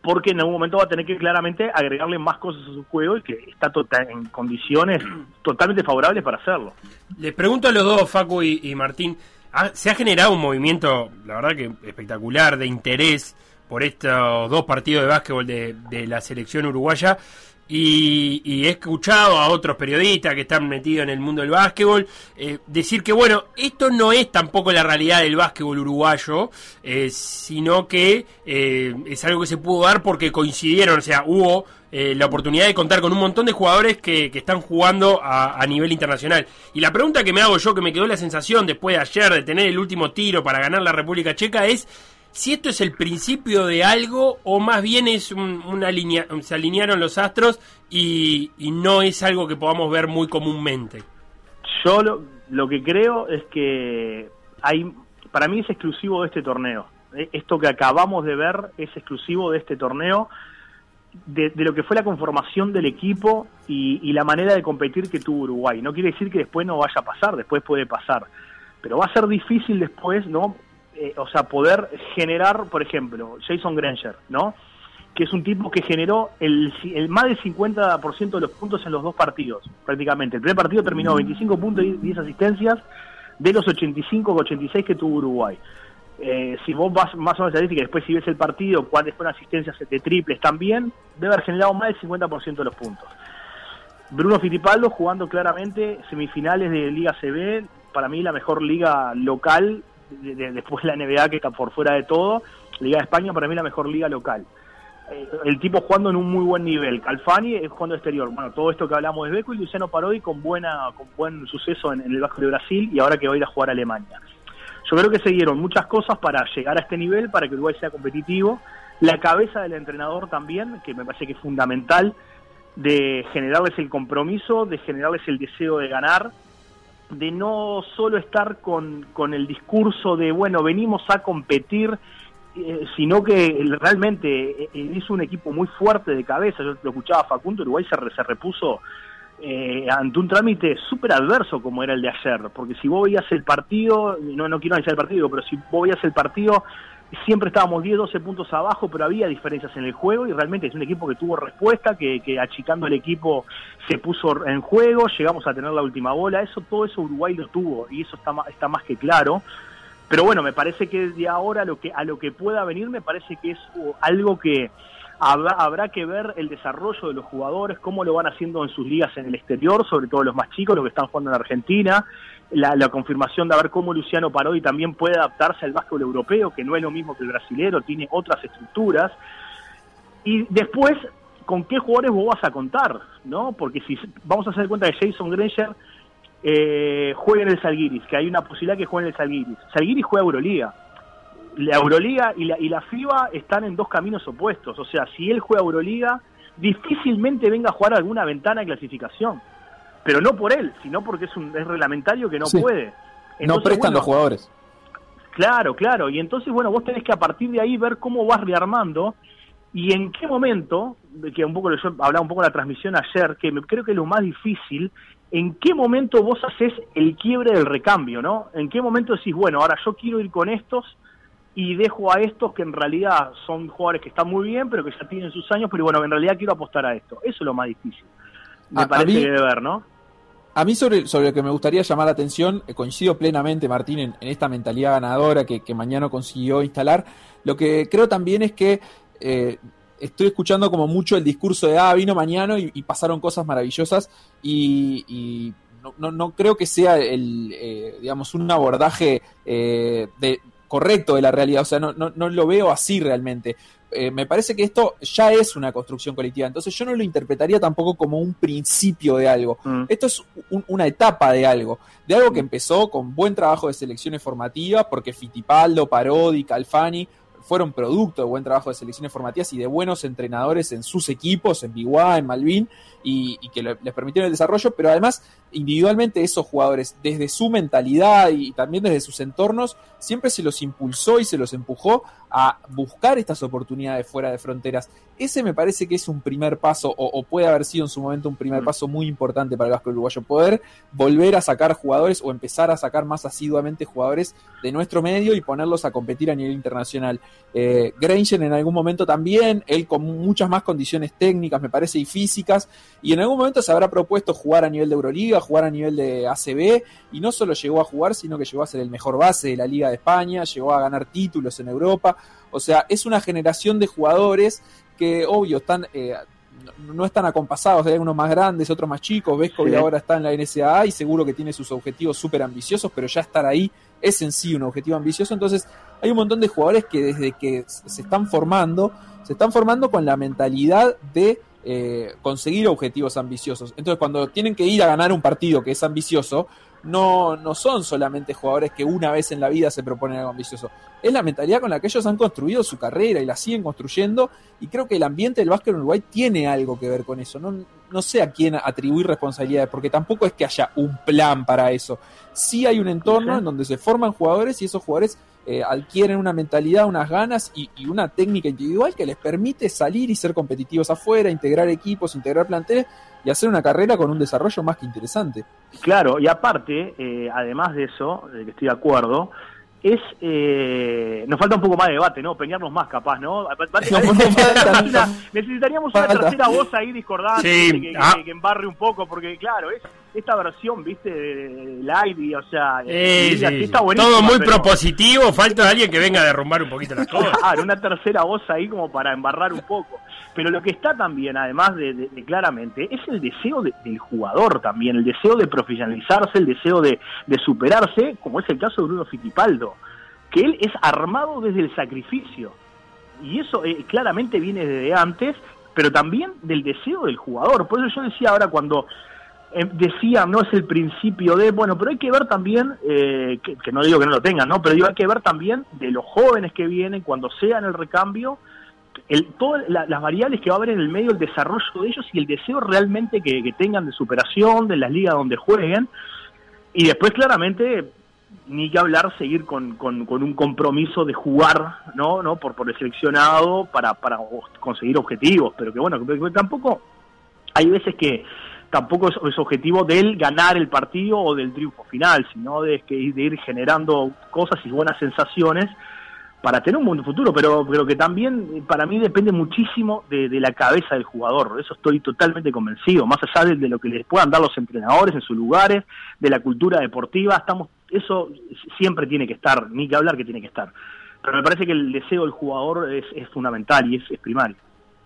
porque en algún momento va a tener que claramente agregarle más cosas a su juego y que está tota- en condiciones totalmente favorables para hacerlo. Les pregunto a los dos, Facu y, Martín, ¿ha- ¿se ha generado un movimiento, la verdad que espectacular, de interés por estos dos partidos de básquetbol de, de la selección uruguaya? Y, y he escuchado a otros periodistas que están metidos en el mundo del básquetbol eh, decir que, bueno, esto no es tampoco la realidad del básquetbol uruguayo, eh, sino que eh, es algo que se pudo dar porque coincidieron, o sea, hubo eh, la oportunidad de contar con un montón de jugadores que, que están jugando a, a nivel internacional. Y la pregunta que me hago yo, que me quedó la sensación después de ayer de tener el último tiro para ganar la República Checa, es si esto es el principio de algo o más bien es un- una línea, se alinearon los astros y, no es algo que podamos ver muy comúnmente. Yo lo, que creo es que hay, para mí es exclusivo de este torneo. Eh, Esto que acabamos de ver es exclusivo de este torneo, de, lo que fue la conformación del equipo y la manera de competir que tuvo Uruguay. No quiere decir que después no vaya a pasar, después puede pasar, pero va a ser difícil después, ¿no? Eh, o sea, poder generar, por ejemplo, Jason Granger, ¿no? que es un tipo que generó el, el más del 50% de los puntos en los dos partidos, prácticamente. El primer partido terminó 25 puntos y 10 asistencias de los 85 o 86 que tuvo Uruguay. Eh, si vos vas más o menos estadística, después si ves el partido, cuáles fueron asistencias de triples también, debe haber generado más del 50% de los puntos. Bruno Fittipaldo jugando claramente semifinales de Liga CB, para mí la mejor liga local, de- de- después de la NBA que está por fuera de todo, Liga de España para mí la mejor liga local. Eh, el tipo jugando en un muy buen nivel. Calfani es jugando exterior. Bueno, todo esto que hablamos de Beco y Luciano Parodi con buena con buen suceso en, en el Vasco de Brasil y ahora que va a ir a jugar a Alemania. Yo creo que se dieron muchas cosas para llegar a este nivel, para que Uruguay sea competitivo. La cabeza del entrenador también, que me parece que es fundamental, de generarles el compromiso, de generarles el deseo de ganar, de no solo estar con, con el discurso de, bueno, venimos a competir, eh, sino que realmente eh, hizo un equipo muy fuerte de cabeza. Yo lo escuchaba Facundo, Uruguay se, se repuso eh, ante un trámite súper adverso como era el de ayer, porque si vos veías el partido, no, no quiero analizar el partido, pero si vos veías el partido, siempre estábamos 10, 12 puntos abajo, pero había diferencias en el juego y realmente es un equipo que tuvo respuesta, que, que achicando el equipo se puso en juego, llegamos a tener la última bola, eso todo eso Uruguay lo tuvo y eso está, está más que claro. Pero bueno, me parece que de ahora a lo que, a lo que pueda venir, me parece que es uh, algo que habrá, habrá que ver el desarrollo de los jugadores, cómo lo van haciendo en sus ligas en el exterior, sobre todo los más chicos, los que están jugando en Argentina, la, la confirmación de ver cómo Luciano Parodi también puede adaptarse al básquetbol europeo, que no es lo mismo que el brasilero, tiene otras estructuras. Y después, ¿con qué jugadores vos vas a contar? ¿no? Porque si vamos a hacer cuenta de Jason Granger, eh, juega en el Salguiris, que hay una posibilidad que juegue en el Salguiris. Salguiris juega Euroliga. La Euroliga y la, y la FIBA están en dos caminos opuestos. O sea, si él juega Euroliga, difícilmente venga a jugar alguna ventana de clasificación. Pero no por él, sino porque es, un, es reglamentario que no Sí. puede. no prestan bueno, los jugadores. Claro, claro. Y entonces, bueno, vos tenés que a partir de ahí ver cómo vas rearmando y en qué momento, que un poco yo hablaba un poco de la transmisión ayer, que me, creo que es lo más difícil, en qué momento vos haces el quiebre del recambio, ¿no? En qué momento decís, bueno, ahora yo quiero ir con estos y dejo a estos que en realidad son jugadores que están muy bien, pero que ya tienen sus años, pero bueno, en realidad quiero apostar a esto. Eso es lo más difícil. Me A- a parece mí- que debe ver, ¿no? A mí sobre, sobre lo que me gustaría llamar la atención, eh, coincido plenamente, Martín, en, esta mentalidad ganadora que, que Mañana consiguió instalar. Lo que creo también es que eh, estoy escuchando como mucho el discurso de, ah, vino Mañana y, pasaron cosas maravillosas y, y no, no, no creo que sea el, eh, digamos, un abordaje eh, de correcto de la realidad, o sea, no, no, no lo veo así realmente. Eh, me parece que esto ya es una construcción colectiva, entonces yo no lo interpretaría tampoco como un principio de algo. Mm. Esto es un- una etapa de algo, de algo que empezó con buen trabajo de selecciones formativas, porque Fitipaldo, Parodi, Calfani fueron producto de buen trabajo de selecciones formativas y de buenos entrenadores en sus equipos, en Biguá, en Malvin, y, y que le- les permitieron el desarrollo, pero además individualmente esos jugadores, desde su mentalidad y también desde sus entornos, siempre se los impulsó y se los empujó a buscar estas oportunidades fuera de fronteras. Ese me parece que es un primer paso, o, o puede haber sido en su momento un primer Mm. paso muy importante para el básquet uruguayo, poder volver a sacar jugadores o empezar a sacar más asiduamente jugadores de nuestro medio y ponerlos a competir a nivel internacional. Eh, Granger en algún momento también, él con muchas más condiciones técnicas, me parece, y físicas, y en algún momento se habrá propuesto jugar a nivel de Euroliga, jugar a nivel de ACB, y no solo llegó a jugar, sino que llegó a ser el mejor base de la Liga de España, llegó a ganar títulos en Europa, o sea, es una generación de jugadores que, obvio, están... eh, no- están acompasados, hay unos más grandes, otros más chicos, Vescovi Sí. ahora está en la NSAA y seguro que tiene sus objetivos súper ambiciosos, pero ya estar ahí es en sí un objetivo ambicioso, entonces hay un montón de jugadores que desde que se están formando, se están formando con la mentalidad de eh, conseguir objetivos ambiciosos. Entonces, cuando tienen que ir a ganar un partido que es ambicioso, no, no son solamente jugadores que una vez en la vida se proponen algo ambicioso. Es la mentalidad con la que ellos han construido su carrera y la siguen construyendo. Y creo que el ambiente del básquet en Uruguay tiene algo que ver con eso. No, no sé a quién atribuir responsabilidades, porque tampoco es que haya un plan para eso. Sí hay un entorno en donde se forman jugadores y esos jugadores eh, adquieren una mentalidad, unas ganas y, y una técnica individual que les permite salir y ser competitivos afuera, integrar equipos, integrar planteles y hacer una carrera con un desarrollo más que interesante. Claro, y aparte, eh, además de eso, de que estoy de acuerdo, es eh, nos falta un poco más de debate, ¿no? Peñarnos más capaz, ¿no? (laughs) Necesitaríamos una, tercera voz ahí discordante Sí, que, que- ah. que embarre un poco, porque claro, es esta versión, viste, de, de live, o sea, Eh, sí, así sí. está Todo muy pero- propositivo, falta alguien que venga a derrumbar un poquito las cosas. Claro, una tercera voz ahí como para embarrar un poco. Pero lo que está también, además de, de- de claramente, es el deseo de- del jugador también, el deseo de profesionalizarse, el deseo de, de superarse, como es el caso de Bruno Fitipaldo, que él es armado desde el sacrificio. Y eso eh, claramente viene desde antes, pero también del deseo del jugador. Por eso yo decía ahora cuando decía, no es el principio de, bueno, pero hay que ver también, eh, que, no digo que no lo tengan, ¿no? Pero digo, hay que ver también de los jóvenes que vienen, cuando sean el recambio, el, todas la- las variables que va a haber en el medio, el desarrollo de ellos y el deseo realmente que, tengan de superación, de las ligas donde jueguen. Y después, claramente, ni que hablar, seguir con, con, con un compromiso de jugar, ¿no? ¿no? Por, por el seleccionado para, para conseguir objetivos. Pero que bueno, que tampoco hay veces que tampoco es, es objetivo de él ganar el partido o del triunfo final, sino de, de ir generando cosas y buenas sensaciones para tener un buen futuro, pero, pero que también eh, para mí depende muchísimo de, la cabeza del jugador, eso estoy totalmente convencido, más allá de, de lo que les puedan dar los entrenadores en sus lugares, de la cultura deportiva, estamos eso siempre tiene que estar, ni que hablar que tiene que estar. Pero me parece que el deseo del jugador es, es fundamental y es, es primario.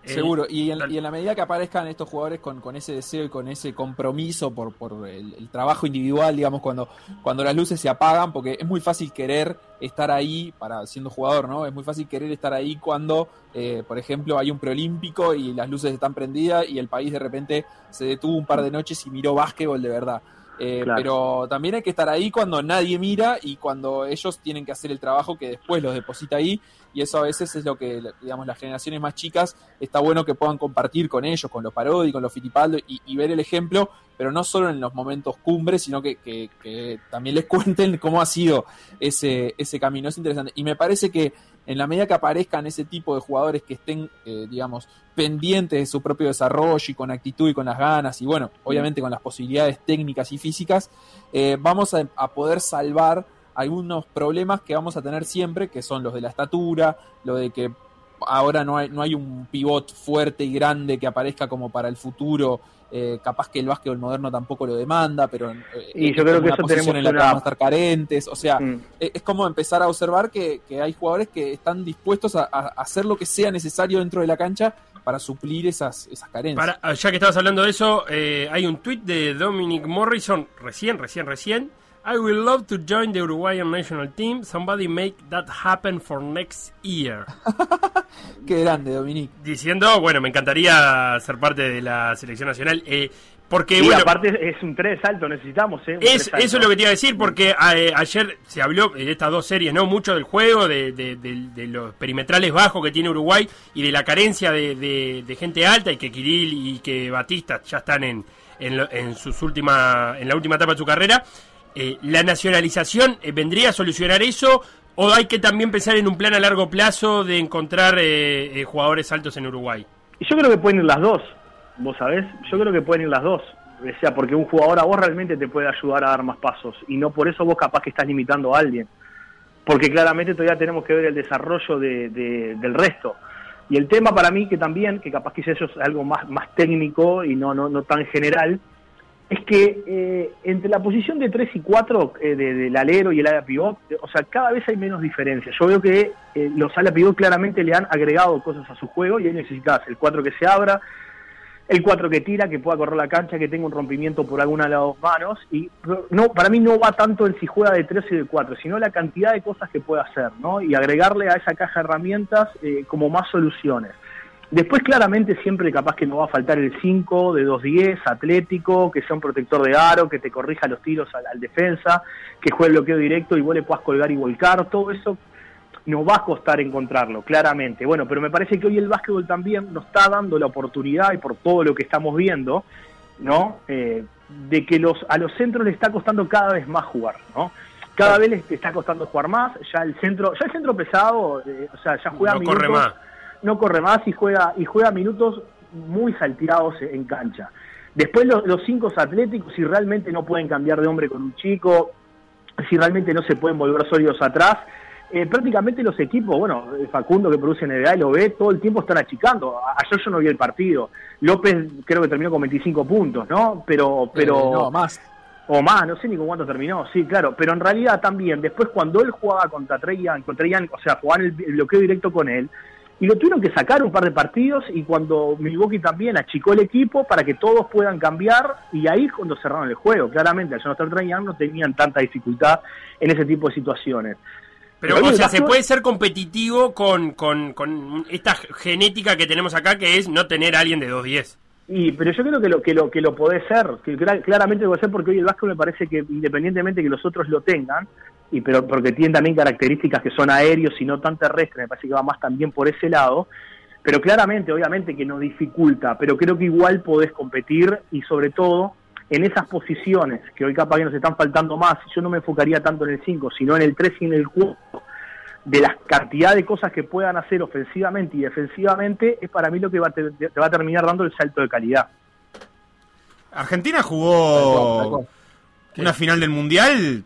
Seguro, y en, y en la medida que aparezcan estos jugadores con, con ese deseo y con ese compromiso por, por el, el trabajo individual, digamos, cuando, cuando las luces se apagan, porque es muy fácil querer estar ahí para siendo jugador, ¿no? Es muy fácil querer estar ahí cuando, eh, por ejemplo, hay un preolímpico y las luces están prendidas y el país de repente se detuvo un par de noches y miró básquetbol de verdad. Eh, Claro. Pero también hay que estar ahí cuando nadie mira y cuando ellos tienen que hacer el trabajo que después los deposita ahí. Y eso a veces es lo que, digamos, las generaciones más chicas está bueno que puedan compartir con ellos, con los Parodi, con los Fittipaldo y, y ver el ejemplo, pero no solo en los momentos cumbres, sino que, que- que también les (laughs) cuenten cómo ha sido ese, ese camino. Es interesante. Y me parece que en la medida que aparezcan ese tipo de jugadores que estén, eh, digamos, pendientes de su propio desarrollo y con actitud y con las ganas y bueno, obviamente con las posibilidades técnicas y físicas, eh, vamos a, a poder salvar algunos problemas que vamos a tener siempre, que son los de la estatura, lo de que ahora no hay, no hay un pivot fuerte y grande que aparezca como para el futuro. Eh, capaz que el básquetbol moderno tampoco lo demanda, pero eh, Y yo creo que una eso posición tenemos en la que vamos a estar carentes. O sea, Mm. es es como empezar a observar que, que hay jugadores que están dispuestos a, a hacer lo que sea necesario dentro de la cancha para suplir esas, esas carencias. Para, ah, ya que estabas hablando de eso, eh, hay un tuit de Dominic Morrison, recién, recién, recién, I would love to join the Uruguayan national team. Somebody make that happen for next year. (laughs) Qué grande, Dominique. Diciendo, bueno, me encantaría ser parte de la selección nacional. Eh, porque, y bueno, aparte es un 3 alto, necesitamos, ¿eh? Un Es, tres alto. eso es lo que te iba a decir, porque eh, ayer se habló en estas dos series, ¿no? Mucho del juego, de, de- de- de los perimetrales bajos que tiene Uruguay y de la carencia de, de- de gente alta y que Kirill y que Batista ya están en, en, lo- en sus última, en la última etapa de su carrera. Eh, ¿La nacionalización eh, vendría a solucionar eso? ¿O hay que también pensar en un plan a largo plazo de encontrar eh, jugadores altos en Uruguay? Yo creo que pueden ir las dos, vos sabés, yo creo que pueden ir las dos. O sea, porque un jugador a vos realmente te puede ayudar a dar más pasos y no por eso vos capaz que estás limitando a alguien. Porque claramente todavía tenemos que ver el desarrollo de- de- del resto. Y el tema para mí que también, que capaz que eso es algo más, más técnico y no, no, no tan general, es que eh, entre la posición de 3 y 4 eh, de- del alero y el ala pivot, o sea, cada vez hay menos diferencia. Yo veo que eh, los ala pivot claramente le han agregado cosas a su juego y ahí necesitas el 4 que se abra, el 4 que tira, que pueda correr la cancha, que tenga un rompimiento por alguna de las dos manos. Y no, para mí no va tanto en si juega de 3 y de 4, sino la cantidad de cosas que puede hacer, ¿no? Y agregarle a esa caja de herramientas eh, como más soluciones. Después claramente siempre capaz que no va a faltar el 5 de 2-10, atlético, que sea un protector de aro, que te corrija los tiros al, al defensa, que juegue el bloqueo directo y vos le puedas colgar y volcar, todo eso nos va a costar encontrarlo, claramente. Bueno, pero me parece que hoy el básquetbol también nos está dando la oportunidad, y por todo lo que estamos viendo, ¿no? Eh, de que los a los centros les está costando cada vez más jugar, ¿no? Cada vez les está costando jugar más, ya el centro, ya el centro pesado, eh, o sea, ya juega No minutos, corre más. No corre más y juega y juega minutos muy salteados en cancha. Después los, los cinco atléticos, si realmente no pueden cambiar de hombre con un chico, si realmente no se pueden volver sólidos atrás, eh, prácticamente los equipos, bueno, Facundo que produce NBA y lo ve, todo el tiempo están achicando. Ayer yo no vi el partido. López creo que terminó con 25 puntos, ¿no? Pero, pero Eh, no, más. o más, no sé ni con cuánto terminó, sí, claro, pero en realidad también, después cuando él jugaba contra Trey Young, contra Young, o sea, jugaban el bloqueo directo con él, y lo tuvieron que sacar un par de partidos, y cuando Milwaukee también achicó el equipo para que todos puedan cambiar, y ahí es cuando cerraron el juego, claramente, al no estar Young no tenían tanta dificultad en ese tipo de situaciones. Pero, Pero o sea, se puede ser competitivo con, con, con esta genética que tenemos acá, que es no tener a alguien de 2-10. Y, pero yo creo que lo que lo que lo podés ser, que cla- claramente lo podés ser porque hoy el básquet me parece que independientemente que los otros lo tengan, y pero porque tienen también características que son aéreos y no tan terrestres, me parece que va más también por ese lado, pero claramente, obviamente que nos dificulta, pero creo que igual podés competir y sobre todo en esas posiciones que hoy capaz que nos están faltando más, yo no me enfocaría tanto en el 5, sino en el 3 y en el 4, de la cantidad de cosas que puedan hacer ofensivamente y defensivamente, es para mí lo que va a te, te va a terminar dando el salto de calidad. Argentina Tal cual, tal jugó cual. una final del Mundial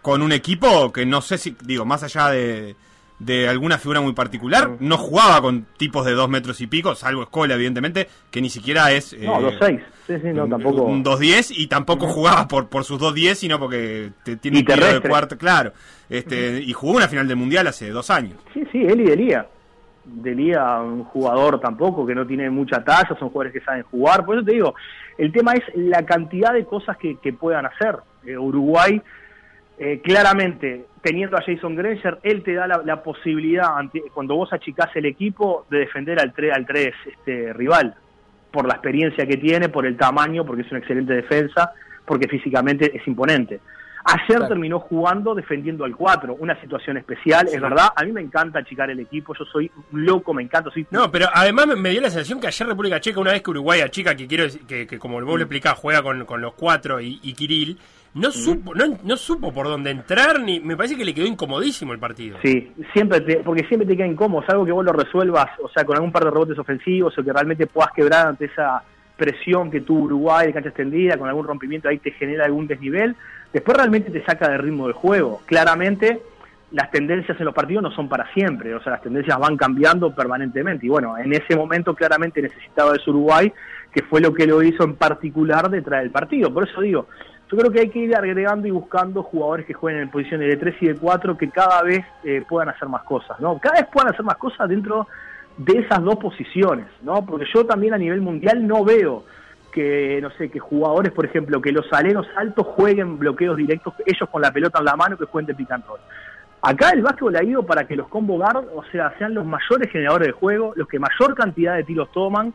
con un equipo que no sé si, digo, más allá de, de alguna figura muy particular, no jugaba con tipos de dos metros y pico, salvo Escola, evidentemente, que ni siquiera es... No, eh, 2-6. Sí, sí, no, tampoco. Un 2-10 y tampoco jugaba por, por sus 2-10, sino porque te, tiene Y un tiro de cuarto, claro. Este, Y jugó una final del Mundial hace dos años. Sí, sí, él y Delía. Delía, un jugador tampoco que no tiene mucha talla, son jugadores que saben jugar. Por eso te digo, el tema es la cantidad de cosas que, que puedan hacer. Eh, Uruguay, eh, claramente, teniendo a Jason Granger, él te da la, la posibilidad, ante- cuando vos achicás el equipo, de defender al 3, al 3 este, rival. Por la experiencia que tiene, por el tamaño, porque es una excelente defensa, porque físicamente es imponente. Ayer Claro. terminó jugando defendiendo al 4, una situación especial, es verdad. A mí me encanta achicar el equipo, yo soy un loco, me encanta. Soy No, pero además me, dio la sensación que ayer República Checa, una vez que Uruguay chica que quiero que, que como vos Mm. lo explicás, juega con, con los cuatro y, y Kirill, no supo, no, no supo por dónde entrar, ni me parece que le quedó incomodísimo el partido. Sí, siempre te, porque siempre te queda incómodo, salvo que vos lo resuelvas, o sea, con algún par de rebotes ofensivos o que realmente puedas quebrar ante esa presión que tuvo Uruguay de cancha extendida, con algún rompimiento ahí te genera algún desnivel, después realmente te saca del ritmo del juego. Claramente las tendencias en los partidos no son para siempre, o sea, las tendencias van cambiando permanentemente y bueno, en ese momento claramente necesitaba de Uruguay, que fue lo que lo hizo en particular detrás del partido. Por eso digo, yo creo que hay que ir agregando y buscando jugadores que jueguen en posiciones de 3 y de 4 que cada vez eh, puedan hacer más cosas, ¿no? Cada vez puedan hacer más cosas dentro de esas dos posiciones, ¿no? Porque yo también a nivel mundial no veo que, no sé, que jugadores, por ejemplo, que los aleros altos jueguen bloqueos directos, ellos con la pelota en la mano, que jueguen de pick. Acá el básquetbol ha ido para que los combo guard, o sea, sean los mayores generadores de juego, los que mayor cantidad de tiros toman,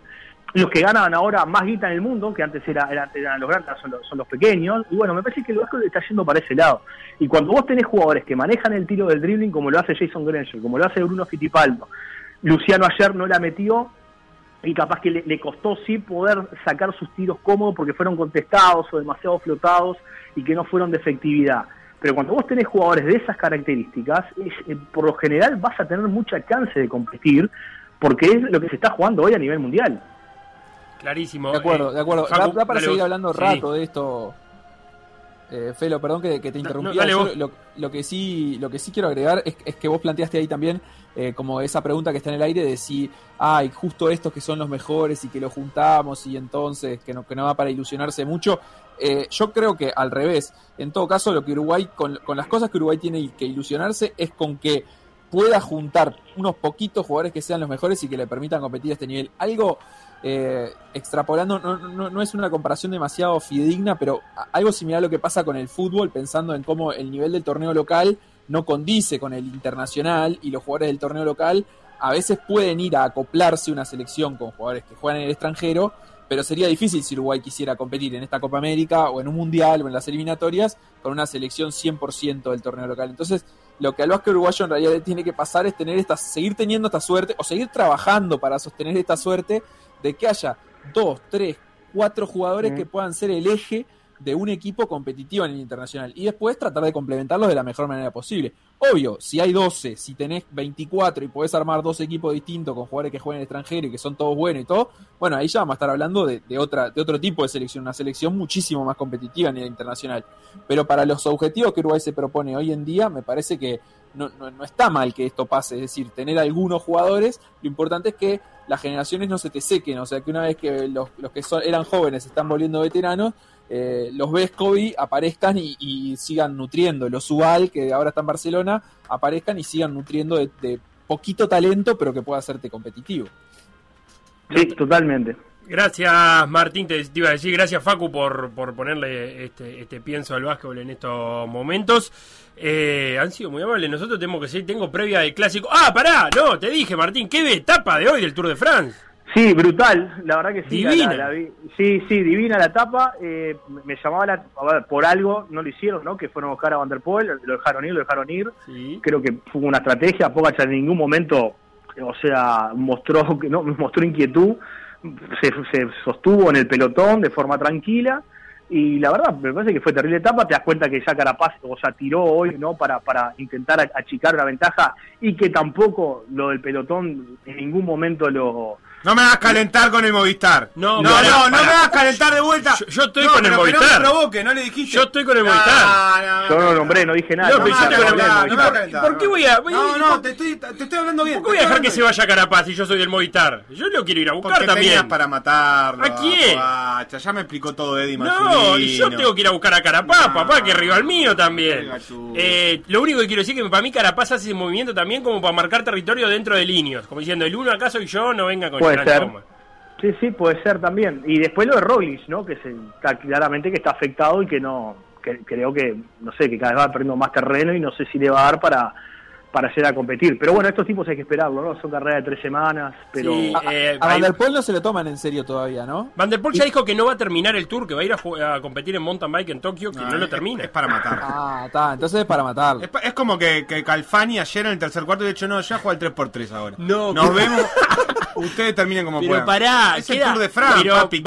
los que ganan ahora más guita en el mundo, que antes era, era- eran los grandes, son los, pequeños, y bueno, me parece que el básquetbol está yendo para ese lado. Y cuando vos tenés jugadores que manejan el tiro del dribbling, como lo hace Jason Granger, como lo hace Bruno Fittipaldo, Luciano ayer no la metió, y capaz que le, le costó sí poder sacar sus tiros cómodos porque fueron contestados o demasiado flotados y que no fueron de efectividad. Pero cuando vos tenés jugadores de esas características, es- eh, por lo general vas a tener mucha chance de competir porque es lo que se está jugando hoy a nivel mundial. Clarísimo. De acuerdo, Eh, de acuerdo. Facu, da, da para seguir vos. hablando Sí. rato de esto. Eh, Felo, perdón que, que te interrumpí. no, lo, lo que sí, lo que sí quiero agregar es, es que vos planteaste ahí también eh, como esa pregunta que está en el aire de si hay justo estos que son los mejores y que los juntamos y entonces que no, que no va para ilusionarse mucho. Eh, yo creo que al revés. En todo caso, lo que Uruguay, con, con las cosas que Uruguay tiene que ilusionarse es con que pueda juntar unos poquitos jugadores que sean los mejores y que le permitan competir a este nivel. Algo eh, extrapolando, no, no, no es una comparación demasiado fidedigna, pero algo similar a lo que pasa con el fútbol, pensando en cómo el nivel del torneo local no condice con el internacional y los jugadores del torneo local a veces pueden ir a acoplarse una selección con jugadores que juegan en el extranjero, pero sería difícil si Uruguay quisiera competir en esta Copa América o en un Mundial o en las eliminatorias con una selección 100% del torneo local. Entonces, lo que al básquet uruguayo en realidad le tiene que pasar es tener esta, seguir teniendo esta suerte o seguir trabajando para sostener esta suerte de que haya dos, tres, cuatro jugadores Mm. que puedan ser el eje de un equipo competitivo en el internacional y después tratar de complementarlos de la mejor manera posible. Obvio, si hay 12, si tenés 24 y podés armar dos equipos distintos con jugadores que juegan en el extranjero y que son todos buenos y todo, bueno, ahí ya vamos a estar hablando de, de otra, de otro tipo de selección, una selección muchísimo más competitiva a nivel internacional. Pero para los objetivos que Uruguay se propone hoy en día, me parece que no, no, no está mal que esto pase, es decir, tener algunos jugadores, lo importante es que las generaciones no se te sequen, o sea que una vez que los, los que son, eran jóvenes se están volviendo veteranos, eh, los ves Kobe aparezcan y, y sigan nutriendo, los Subal, que ahora está en Barcelona, aparezcan y sigan nutriendo de, de poquito talento, pero que pueda hacerte competitivo. Sí, totalmente. Gracias Martín, te, te iba a decir, gracias Facu por, por ponerle este, este pienso al básquetbol en estos momentos. Eh, han sido muy amables, nosotros tenemos que seguir, tengo previa del clásico. Ah, pará, no, te dije Martín, qué etapa de hoy del Tour de France. Sí, brutal, la verdad que sí. Divina. la- la vi. sí, sí, divina la etapa. eh, me llamaba la. A ver, por algo no lo hicieron, ¿no? Que fueron a buscar a Van der Poel, lo dejaron ir, lo dejaron ir. Sí. Creo que fue una estrategia. Pogacar en ningún momento, o sea, mostró (laughs) que no mostró inquietud. Se, se sostuvo en el pelotón de forma tranquila. Y la verdad, me parece que fue terrible etapa. Te das cuenta que ya Carapaz, o sea, tiró hoy, ¿no? Para, para intentar ach- achicar la ventaja y que tampoco lo del pelotón en ningún momento lo. No me hagas calentar con el Movistar. No, no, pará, no, no pará. me hagas calentar de vuelta. Yo- yo estoy No, con el que Movistar. No me provoque, no le dijiste. Yo estoy con el No, Movistar. no, no, Yo no no. lo nombré, no dije nada. No, No, pero me con el Movistar. no. ¿Por qué voy a- voy- No, no, te estoy, te estoy hablando bien. ¿Por qué voy a dejar que se vaya Carapaz si yo soy del Movistar? Yo lo quiero ir a buscar Porque también. para matarlo. ¿A quién? Ya me explicó todo Eddie No, y yo tengo que ir a buscar a Carapaz, No. papá, que es rival mío también. Eh, lo único que quiero decir es que para mí Carapaz hace ese movimiento también como para marcar territorio dentro de líneas. Como diciendo, el uno acaso y yo no venga con Puede ser. Sí, sí, puede ser también. Y después lo de Roglic, ¿no? Que se, está claramente que está afectado y que no, que creo que, no sé, que cada vez va perdiendo más terreno y no sé si le va a dar para, para llegar a competir. Pero bueno, estos tipos hay que esperarlo, ¿no? Son carreras de tres semanas, pero... Sí, A, eh, a Van der Poel no se lo toman en serio todavía, ¿no? Van der Poel ya dijo que no va a terminar el tour, que va a ir a, competir en mountain bike en Tokio, que no, lo es- termina. Es para matar. (laughs) Ah, está, entonces es para matarlo. Es, es como que, que Calfani ayer en el tercer cuarto de hecho no, ya juega el 3x3 ahora. No, Nos pero- vemos. Ustedes terminen como Pero puedan. pará, es el Tour de France, pero papi.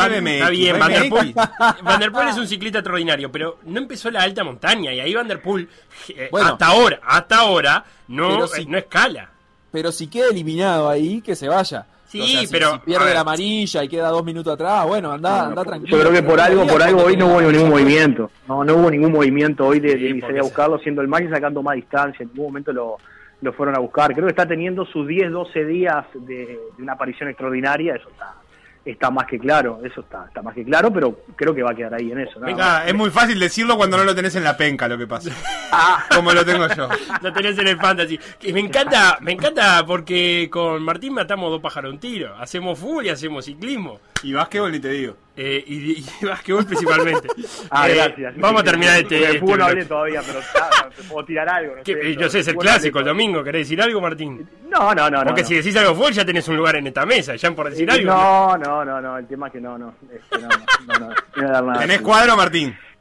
bien, Van der, Poel, BMX. (laughs) Van der Poel es un ciclista extraordinario, pero no empezó la alta montaña y ahí Van der Poel, eh, Bueno. hasta ahora, hasta ahora, no, eh, no escala. Pero si queda eliminado ahí, que se vaya. Sí, O sea, si- pero, si pierde la amarilla y queda dos minutos atrás, bueno, anda, anda tranquilo. Yo creo que por algo, por algo hoy no hubo ningún movimiento. No, no hubo ningún movimiento hoy de, de salir a buscarlo, siendo el máximo sacando más distancia. En ningún momento lo, lo fueron a buscar. Creo que está teniendo sus 10, 12 días de, de una aparición extraordinaria. Eso está está más que claro. Eso está está más que claro, pero creo que va a quedar ahí en eso. Venga, es muy fácil decirlo cuando no lo tenés en la penca, lo que pasa. (laughs) Como lo tengo yo. (laughs) Lo tenés en el fantasy. Que me encanta, me encanta porque con Martín matamos dos pájaros a un tiro. Hacemos fútbol y hacemos ciclismo. Y básquetbol ni te digo. Eh, y, y, básquetbol principalmente. Ah, Eh, gracias. Vamos a terminar este. De este fútbol no hablé todavía, pero te puedo tirar algo. No ¿Qué- sé, eh, yo sé, es el clásico, el domingo. ¿Querés decir algo, Martín? No, no, no. no, Porque no. si decís algo fútbol ya tenés un lugar en esta mesa, ya por decir algo. No, no, no, no, el tema es que no, no. Este, no, no, no, no, no voy a dar nada. ¿Tenés cuadro,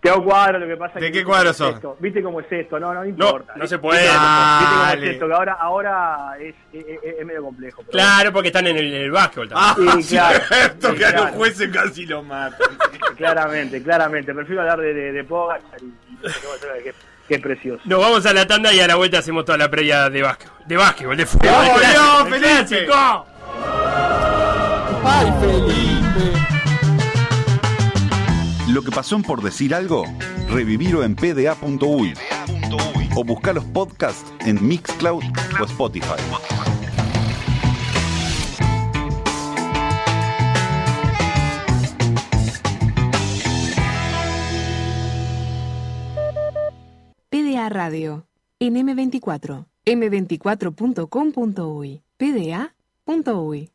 Martín? Tengo cuadro, lo que pasa es ¿De que qué viste cuadro cómo es sos? esto, ¿Viste cómo es esto? No, no, importa. no se puede. ¿Viste cómo es esto? Que ahora, ahora es, es, es- es medio complejo. pero Claro, porque están en el, en el básquetbol también. Ah, Sí, (laughs) claro. cierto, Sí, que a los jueces casi lo matan. (laughs) Claramente, claramente. Prefiero hablar de, de, de Pogacar y, y que, que es precioso. Nos vamos a la tanda y a la vuelta hacemos toda la previa de básquetbol. De básquetbol, de fútbol. ¡Oh, no, Felipe! clásico. ¡Ay, Felipe! Lo que pasó en por decir algo, revivirlo en pda.uy o buscar los podcasts en Mixcloud o Spotify. PDA Radio. En M24. M24.com.uy. PDA.uy.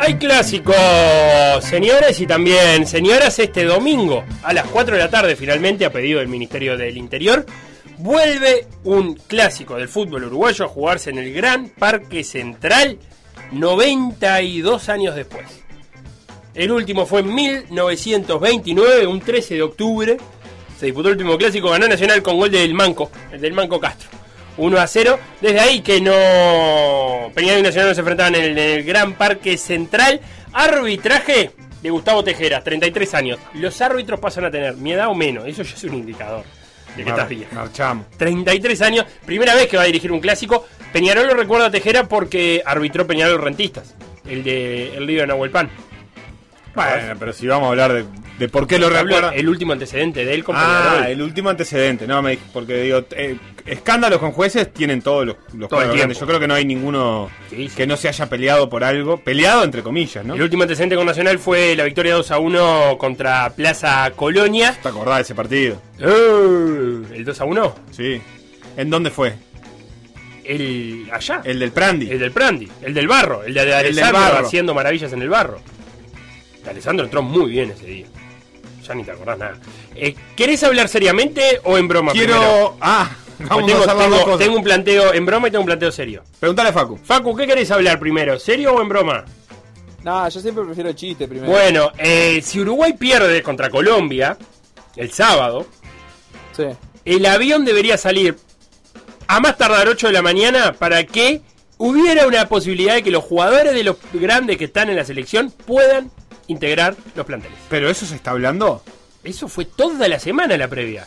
Hay clásicos, señores y también señoras, este domingo a las 4 de la tarde, finalmente, a pedido del Ministerio del Interior, vuelve un clásico del fútbol uruguayo a jugarse en el Gran Parque Central 92 años después. El último fue en 1929, un 13 de octubre. Se disputó el último clásico, ganó Nacional con gol del Manco, el del Manco Castro. 1 a 0. Desde ahí que no. Peñarol y Nacional no se enfrentaban en el, en el Gran Parque Central. Arbitraje de Gustavo Tejera, 33 años. Los árbitros pasan a tener mi edad o menos. Eso ya es un indicador de que estás bien. Marchamos. 33 años, primera vez que va a dirigir un clásico. Peñarol lo recuerda a Tejera porque arbitró Peñarol Rentistas, el de el Río de Nahuelpan. Bueno, pero si vamos a hablar de, de por qué lo recuerda. el último antecedente de él con Ah, Peñarol. el último antecedente, no, me porque digo, eh, escándalos con jueces tienen todos los, los Todo el grandes. Yo creo que no hay ninguno Sí, sí. que no se haya peleado por algo, peleado entre comillas, ¿no? El último antecedente con Nacional fue la victoria 2 a 1 contra Plaza Colonia. ¿Te acordás de ese partido? Eh, ¿El 2 a 1? Sí. ¿En dónde fue? El allá. El del Prandi. El del Prandi, el del barro, el de del Alessandro barro. haciendo maravillas en el barro. Alessandro entró muy bien ese día. Ya ni te acordás nada. Eh, ¿Querés hablar seriamente o en broma? primero? Quiero. Ah, vamos tengo, a hacer las tengo- dos cosas. tengo un planteo en broma y tengo un planteo serio. Preguntale a Facu. Facu, ¿qué querés hablar primero? ¿Serio o en broma? No, yo siempre prefiero el chiste primero. Bueno, eh, si Uruguay pierde contra Colombia el sábado, Sí. el avión debería salir a más tardar 8 de la mañana para que hubiera una posibilidad de que los jugadores de los grandes que están en la selección puedan integrar los planteles. ¿Pero eso se está hablando? Eso fue toda la semana la previa.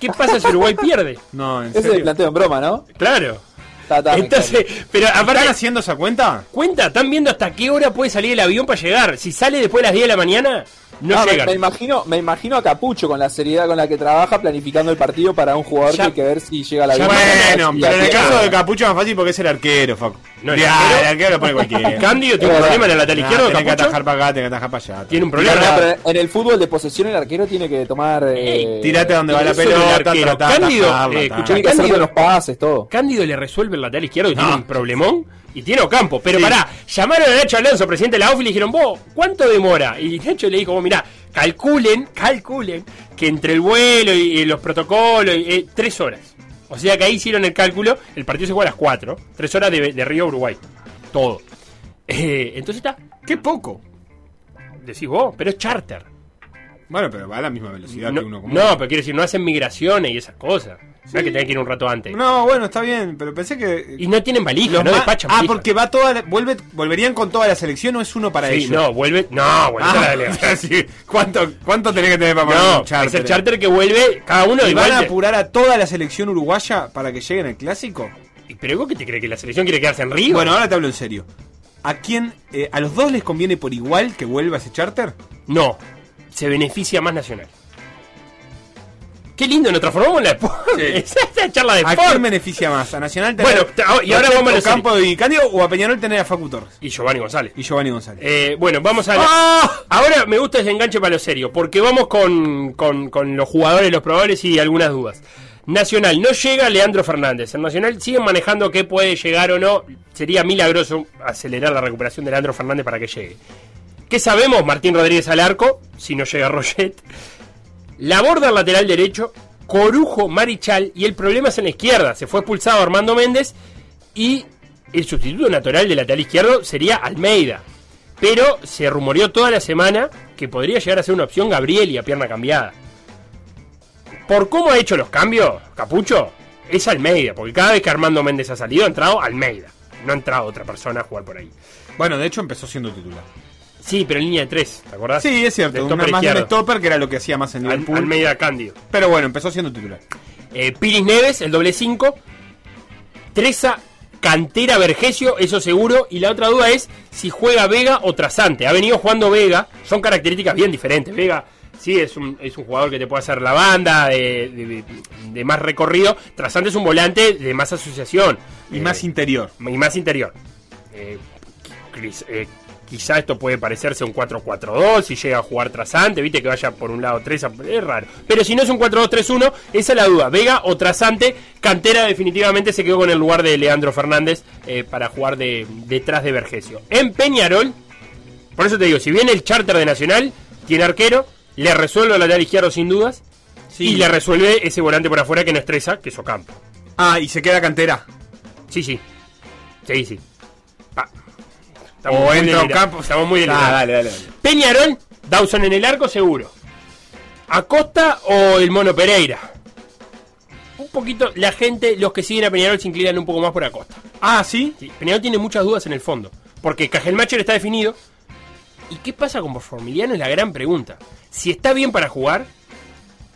¿Qué pasa si Uruguay (laughs) pierde? No, en Ese es serio. el planteo en broma, ¿no? Claro. Ta, ta, me Entonces, pero ¿Están aparte, haciendo esa cuenta? cuenta, están viendo hasta qué hora puede salir el avión para llegar. Si sale después de las 10 de la mañana, no, No, me, llegan. me imagino, me imagino a Capucho con la seriedad con la que trabaja planificando el partido para un jugador Ya- que hay que ver si llega a la Bueno, pero en el caso de Capucho es más fácil porque es el arquero, Facu. No, el Ya, arquero- el arquero lo pone cualquiera. (laughs) Cándido tiene un problema en el lateral izquierdo. tenés que atajar para acá, tenés que atajar para allá. Tiene un problema. no, pero en el fútbol de posesión el arquero tiene que tomar. eh, Tirate donde va la pelota, Cándido, eh, Tiene que hacer Cándido- los pases, todo. Cándido le resuelve el lateral izquierdo y No. tiene un problemón. Y tiene Ocampo. Pero Sí. pará, llamaron a Nacho Alonso, presidente de la OFI, y le dijeron, vos, ¿cuánto demora? Y Nacho le dijo, vos, mirá, calculen, calculen que entre el vuelo y, y los protocolos, y, eh, tres horas. O sea que ahí hicieron el cálculo, el partido se juega a las cuatro, tres horas de, de Río Uruguay. Todo. (laughs) Eh, entonces está, Qué poco. decís vos, pero es charter. Bueno, pero va a la misma velocidad No, que uno común. no, pero quiero decir, no hacen migraciones y esas cosas. No es que tenés que ir un rato antes. No, bueno, está bien, pero pensé que. Y no tienen valija, no despachan ah, valija. porque va toda la- vuelve, volverían con toda la selección o es uno para Sí, ellos. no, vuelve. No, vuelve a la (laughs) Ah, delegación. sí. ¿Cuánto, ¿Cuánto tenés que tener para poner No, un charter? es el charter que vuelve cada uno ¿Y van a apurar a toda la selección uruguaya para que lleguen al clásico? ¿Y ¿Pero vos qué te crees que la selección quiere quedarse en Río? Bueno, ahora te hablo en serio. ¿A quién, eh, a los dos les conviene por igual que vuelva ese charter? No, se beneficia más Nacional. Qué lindo, nos transformamos en la. (laughs) Esa charla de ¿A Sport. quién beneficia más? ¿A Nacional tener Bueno, y ahora vamos a lo Campo y Candio o a Peñarol tener a Facu Torres? Y Giovanni González. Y Giovanni González. Eh, bueno, vamos a... ¡Ah! Ahora me gusta ese enganche para lo serio, porque vamos con, con, con los jugadores, los probables y algunas dudas. Nacional, no llega Leandro Fernández. El Nacional siguen manejando que puede llegar o no. Sería milagroso acelerar la recuperación de Leandro Fernández para que llegue. ¿Qué sabemos? Martín Rodríguez al arco, si no llega Roget. La borda al lateral derecho, Corujo, Marichal, y el problema es en la izquierda. Se fue expulsado Armando Méndez y el sustituto natural del lateral izquierdo sería Almeida. Pero se rumoreó toda la semana que podría llegar a ser una opción Gabriel y a pierna cambiada. Por cómo ha hecho los cambios, Capucho, es Almeida, porque cada vez que Armando Méndez ha salido ha entrado Almeida. No ha entrado otra persona a jugar por ahí. Bueno, de hecho empezó siendo titular. Sí, pero en línea de tres, ¿te acordás? Sí, es cierto. Una más de un stopper que era lo que hacía más en Al- Liverpool. Almeida Cándido. Pero bueno, empezó siendo titular. Eh, Piris Neves, el doble 5. Treza, Cantera, Vergesio, eso seguro. Y la otra duda es si juega Vega o Trasante. Ha venido jugando Vega, son características bien diferentes. Vega, sí, es un, es un jugador que te puede hacer la banda, de, de- de más recorrido. Trasante es un volante de más asociación. Y Eh, más interior. y más interior. Eh, eh, quizá esto puede parecerse un 4-4-2 si llega a jugar trasante, viste que vaya por un lado 3, es raro. Pero si no es un 4-2-3-1, esa es la duda. Vega o trasante, Cantera definitivamente se quedó con el lugar de Leandro Fernández eh, para jugar de, detrás de Vergesio. En Peñarol, por eso te digo, si viene el charter de Nacional, tiene arquero, le resuelve el lateral izquierdo sin dudas, y le resuelve ese volante por afuera que no estresa, que es Ocampo. Ah, y se queda cantera. Sí, sí. Sí, sí. Ah. O entra Ocampo. Estamos muy Ah, delirados. dale, dale, dale. Peñarol, Dawson en el arco, seguro. Acosta o el Mono Pereira. Un poquito, la gente, los que siguen a Peñarol se inclinan un poco más por Acosta. Ah, ¿sí? Sí, Peñarol tiene muchas dudas en el fondo. Porque Cajelmacher está definido. ¿Y qué pasa con Formiliano? Es la gran pregunta. Si está bien para jugar,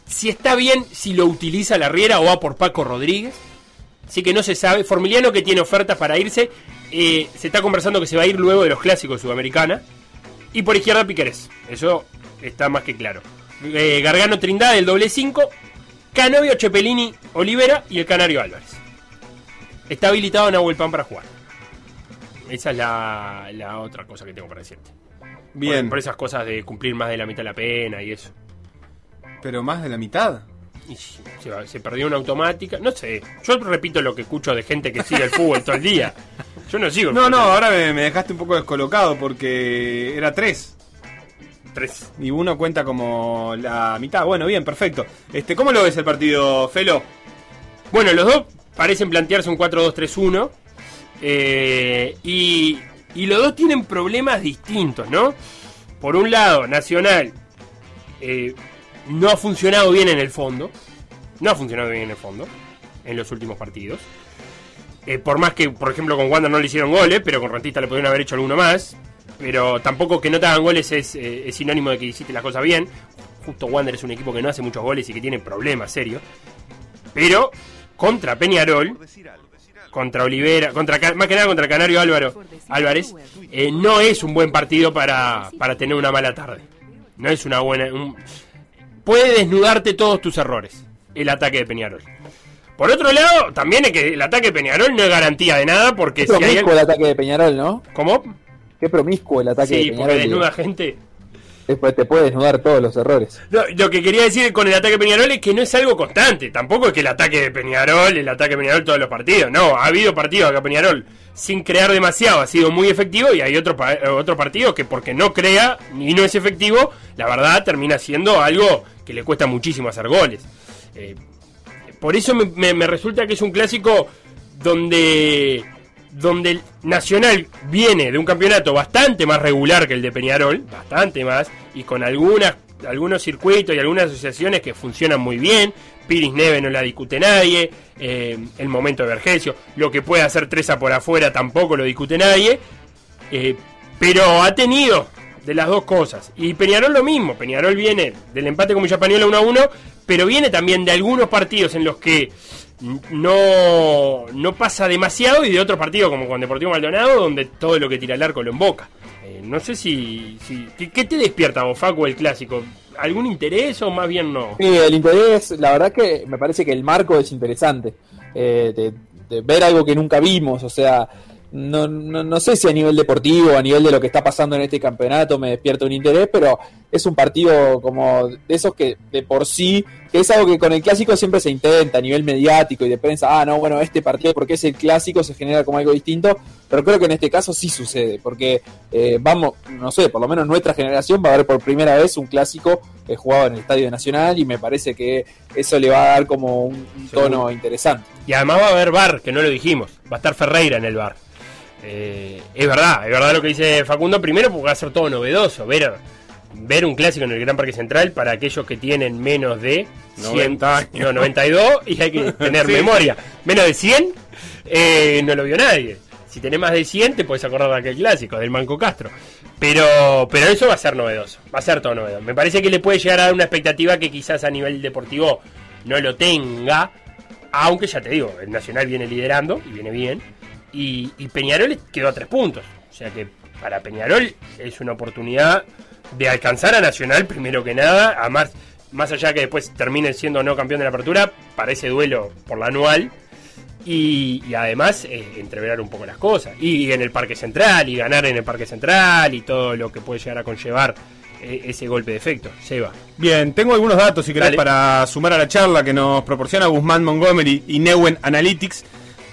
si está bien si lo utiliza la Riera o va por Paco Rodríguez. Así que no se sabe. Formiliano que tiene ofertas para irse. Eh, se está conversando que se va a ir luego de los clásicos sudamericana. Y por izquierda Piquerés. Eso está más que claro. Eh, Gargano Trindade, el doble 5. Canovio, Chepelini, Olivera y el Canario Álvarez. Está habilitado Nahuel Pan para jugar. Esa es la, la otra cosa que tengo para decirte. Bien. Por, por esas cosas de cumplir más de la mitad de la pena y eso. Pero más de la mitad. Y se, perdió una automática. No sé. Yo repito lo que escucho de gente que sigue el fútbol todo el día. Yo no sigo el No, fútbol. no, ahora me, me dejaste un poco descolocado porque era tres. Tres. Y uno cuenta como la mitad. Bueno, bien, perfecto. Este, ¿Cómo lo ves el partido, Felo? Bueno, los dos parecen plantearse un 4-2-3-1. eh, y, y los dos tienen problemas distintos, ¿no? Por un lado, Nacional eh, no ha funcionado bien en el fondo. No ha funcionado bien en el fondo. En los últimos partidos. Eh, por más que, por ejemplo, con Wander no le hicieron goles, pero con Rentista le pudieron haber hecho alguno más. Pero tampoco que no te hagan goles es, eh, es sinónimo de que hiciste las cosas bien. Justo Wander es un equipo que no hace muchos goles y que tiene problemas serios. Pero contra Peñarol, contra Olivera, contra más que nada contra Canario Álvaro, Álvarez, eh, no es un buen partido para, para tener una mala tarde. No es una buena. un- puede desnudarte todos tus errores el ataque de Peñarol. Por otro lado, también es que el ataque de Peñarol no es garantía de nada porque Qué si hay el ataque de Peñarol, ¿no? ¿Cómo? Qué promiscuo el ataque de Sí, Peñarol. porque digo. desnuda gente. Después te puede desnudar todos los errores. No, lo que quería decir con el ataque de Peñarol es que no es algo constante. Tampoco es que el ataque de Peñarol, el ataque de Peñarol todos los partidos. No, ha habido partidos acá Peñarol sin crear demasiado, ha sido muy efectivo y hay otro, pa- otro partido que porque no crea y no es efectivo, la verdad termina siendo algo que le cuesta muchísimo hacer goles. Eh, por eso me, resulta que es un clásico donde donde el Nacional viene de un campeonato bastante más regular que el de Peñarol, bastante más, y con algunas algunos circuitos y algunas asociaciones que funcionan muy bien. Piris Neve no la discute nadie, eh, el momento de Vergesio, lo que puede hacer Treza por afuera tampoco lo discute nadie, eh, pero ha tenido de las dos cosas. Y Peñarol lo mismo, Peñarol viene del empate con Villapañola 1 a 1, pero viene también de algunos partidos en los que no, no pasa demasiado y de otros partidos como con Deportivo Maldonado donde todo lo que tira el arco lo emboca. Eh, no sé si. si ¿qué, qué te despierta, vos, Facu, el clásico? ¿Algún interés o más bien no? Sí, el interés, la verdad que me parece que el marco es interesante. eh, de, de ver algo que nunca vimos, o sea, no, no, no sé si a nivel deportivo, a nivel de lo que está pasando en este campeonato me despierta un interés, pero es un partido como de esos que de por sí, que es algo que con el clásico siempre se intenta a nivel mediático y de prensa, ah, no, bueno, este partido porque es el clásico se genera como algo distinto, pero creo que en este caso sí sucede, porque eh, vamos, no sé, por lo menos nuestra generación va a ver por primera vez un clásico eh, jugado en el Estadio Nacional y me parece que eso le va a dar como un, un tono interesante. Y además va a haber bar, que no lo dijimos. Va a estar Ferreira en el bar. Eh, es verdad, es verdad lo que dice Facundo. Primero porque va a ser todo novedoso. Ver, ver un clásico en el Gran Parque Central para aquellos que tienen menos de 90 años. no, 92 y hay que (laughs) tener Sí. memoria. Menos de 100 eh, no lo vio nadie. Si tenés más de 100 te puedes acordar de aquel clásico, del Manco Castro. Pero, pero eso va a ser novedoso, va a ser todo novedoso. Me parece que le puede llegar a dar una expectativa que quizás a nivel deportivo no lo tenga. Aunque ya te digo, el Nacional viene liderando y viene bien. Y, y Peñarol quedó a tres puntos. O sea que para Peñarol es una oportunidad de alcanzar a Nacional primero que nada. Además, más allá que después termine siendo no campeón de la apertura, para ese duelo por la anual. Y, y además eh, entreverar un poco las cosas. Y, en el Parque Central, y ganar en el Parque Central, y todo lo que puede llegar a conllevar eh, ese golpe de efecto. Seba. Bien, tengo algunos datos si querés Dale. para sumar a la charla que nos proporciona Guzmán Montgomery y Neuen Analytics,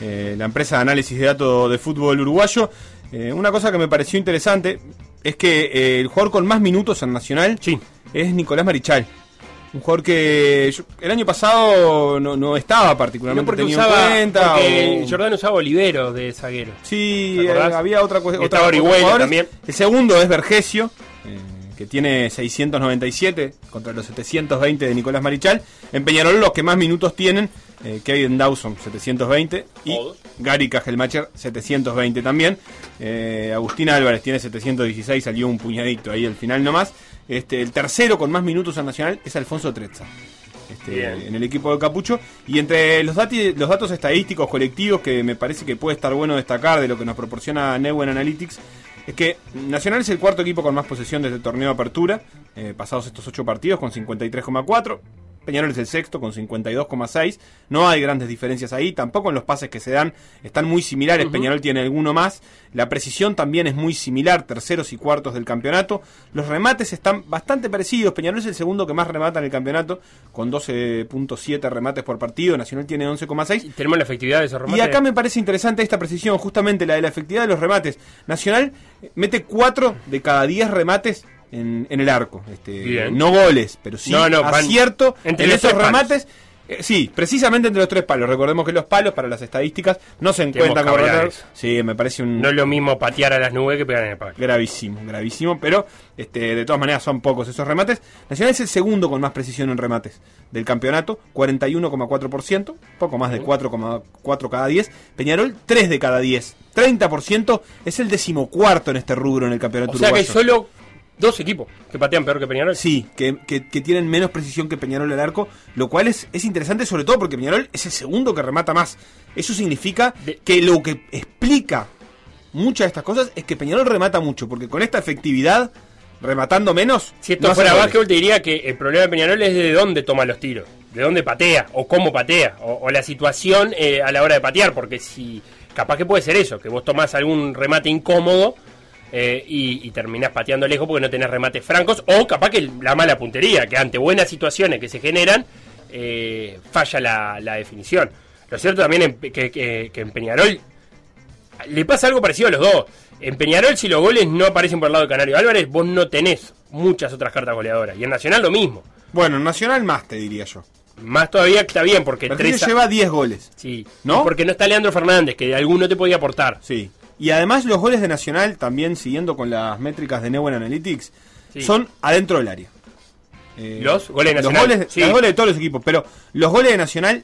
eh, la empresa de análisis de datos de fútbol uruguayo. Eh, una cosa que me pareció interesante es que eh, el jugador con más minutos en Nacional Sí. es Nicolás Marichal. Un jugador que yo- el año pasado no, no estaba particularmente No porque tenido en usaba. cuenta. porque o- Jordán usaba Olivero de zaguero. Sí, había otra cosa. Estaba Orihuela también. El segundo es Vergesio, eh, que tiene 697 contra los 720 de Nicolás Marichal. En Peñarol los que más minutos tienen, eh, Kevin Dawson 720 y Todos. Gary Cajelmacher 720 también. Eh, Agustín Álvarez tiene 716, salió un puñadito ahí al final nomás. Este, el tercero con más minutos en Nacional es Alfonso Trezza. Este, en el equipo de Capucho. Y entre los, dati- los datos estadísticos colectivos que me parece que puede estar bueno destacar de lo que nos proporciona Neuen Analytics, es que Nacional es el cuarto equipo con más posesión desde el torneo de apertura, eh, pasados estos ocho partidos con 53,4. Peñarol es el sexto con 52,6. No hay grandes diferencias ahí. Tampoco en los pases que se dan están muy similares. Peñarol tiene alguno más. La precisión también es muy similar. Terceros y cuartos del campeonato. Los remates están bastante parecidos. Peñarol es el segundo que más remata en el campeonato con 12.7 remates por partido. Nacional tiene 11,6. Y tenemos la efectividad de esos remates. Y acá me parece interesante esta precisión, justamente la de la efectividad de los remates. Nacional mete 4 de cada 10 remates en, en el arco. Este, Bien. no goles, pero sí No, no, entre en esos remates. Eh, sí, precisamente entre los tres palos. Recordemos que los palos para las estadísticas no se encuentran como. Sí, me parece un No es lo mismo patear a las nubes que pegar en el palo. gravísimo, gravísimo, pero este, de todas maneras son pocos esos remates. Nacional es el segundo con más precisión en remates del campeonato, 41,4%, poco más de 4,4 cada 10. Peñarol, 3 de cada 10. 30% es el decimocuarto en este rubro en el campeonato O sea que solo dos equipos que patean peor que Peñarol. Sí, que, que- que tienen menos precisión que Peñarol al arco, lo cual es, es interesante sobre todo porque Peñarol es el segundo que remata más. Eso significa De- que lo que explica muchas de estas cosas es que Peñarol remata mucho, porque con esta efectividad, rematando menos, Si esto no fuera básquetbol, te diría que el problema de Peñarol es de dónde toma los tiros, de dónde patea, o cómo patea, o, o la situación eh, a la hora de patear, porque si capaz que puede ser eso, que vos tomás algún remate incómodo eh, y, y terminás pateando lejos porque no tenés remates francos, o capaz que la mala puntería, que ante buenas situaciones que se generan, eh, falla la, la definición. Lo cierto también en- que, que- que en Peñarol le pasa algo parecido a los dos. En Peñarol, si los goles no aparecen por el lado de Canario Álvarez, vos no tenés muchas otras cartas goleadoras. Y en Nacional lo mismo. Bueno, Nacional más, te diría yo. Más todavía está bien, porque Vergilio tres. lleva 10 goles. Sí. ¿No? Y Porque no está Leandro Fernández, que de alguno te podía aportar. Sí. Y además los goles de Nacional, también siguiendo con las métricas de Neuen Analytics, Sí. son adentro del área. Eh, ¿Los goles de Los Nacional? goles, Sí. los goles de todos los equipos, pero los goles de Nacional,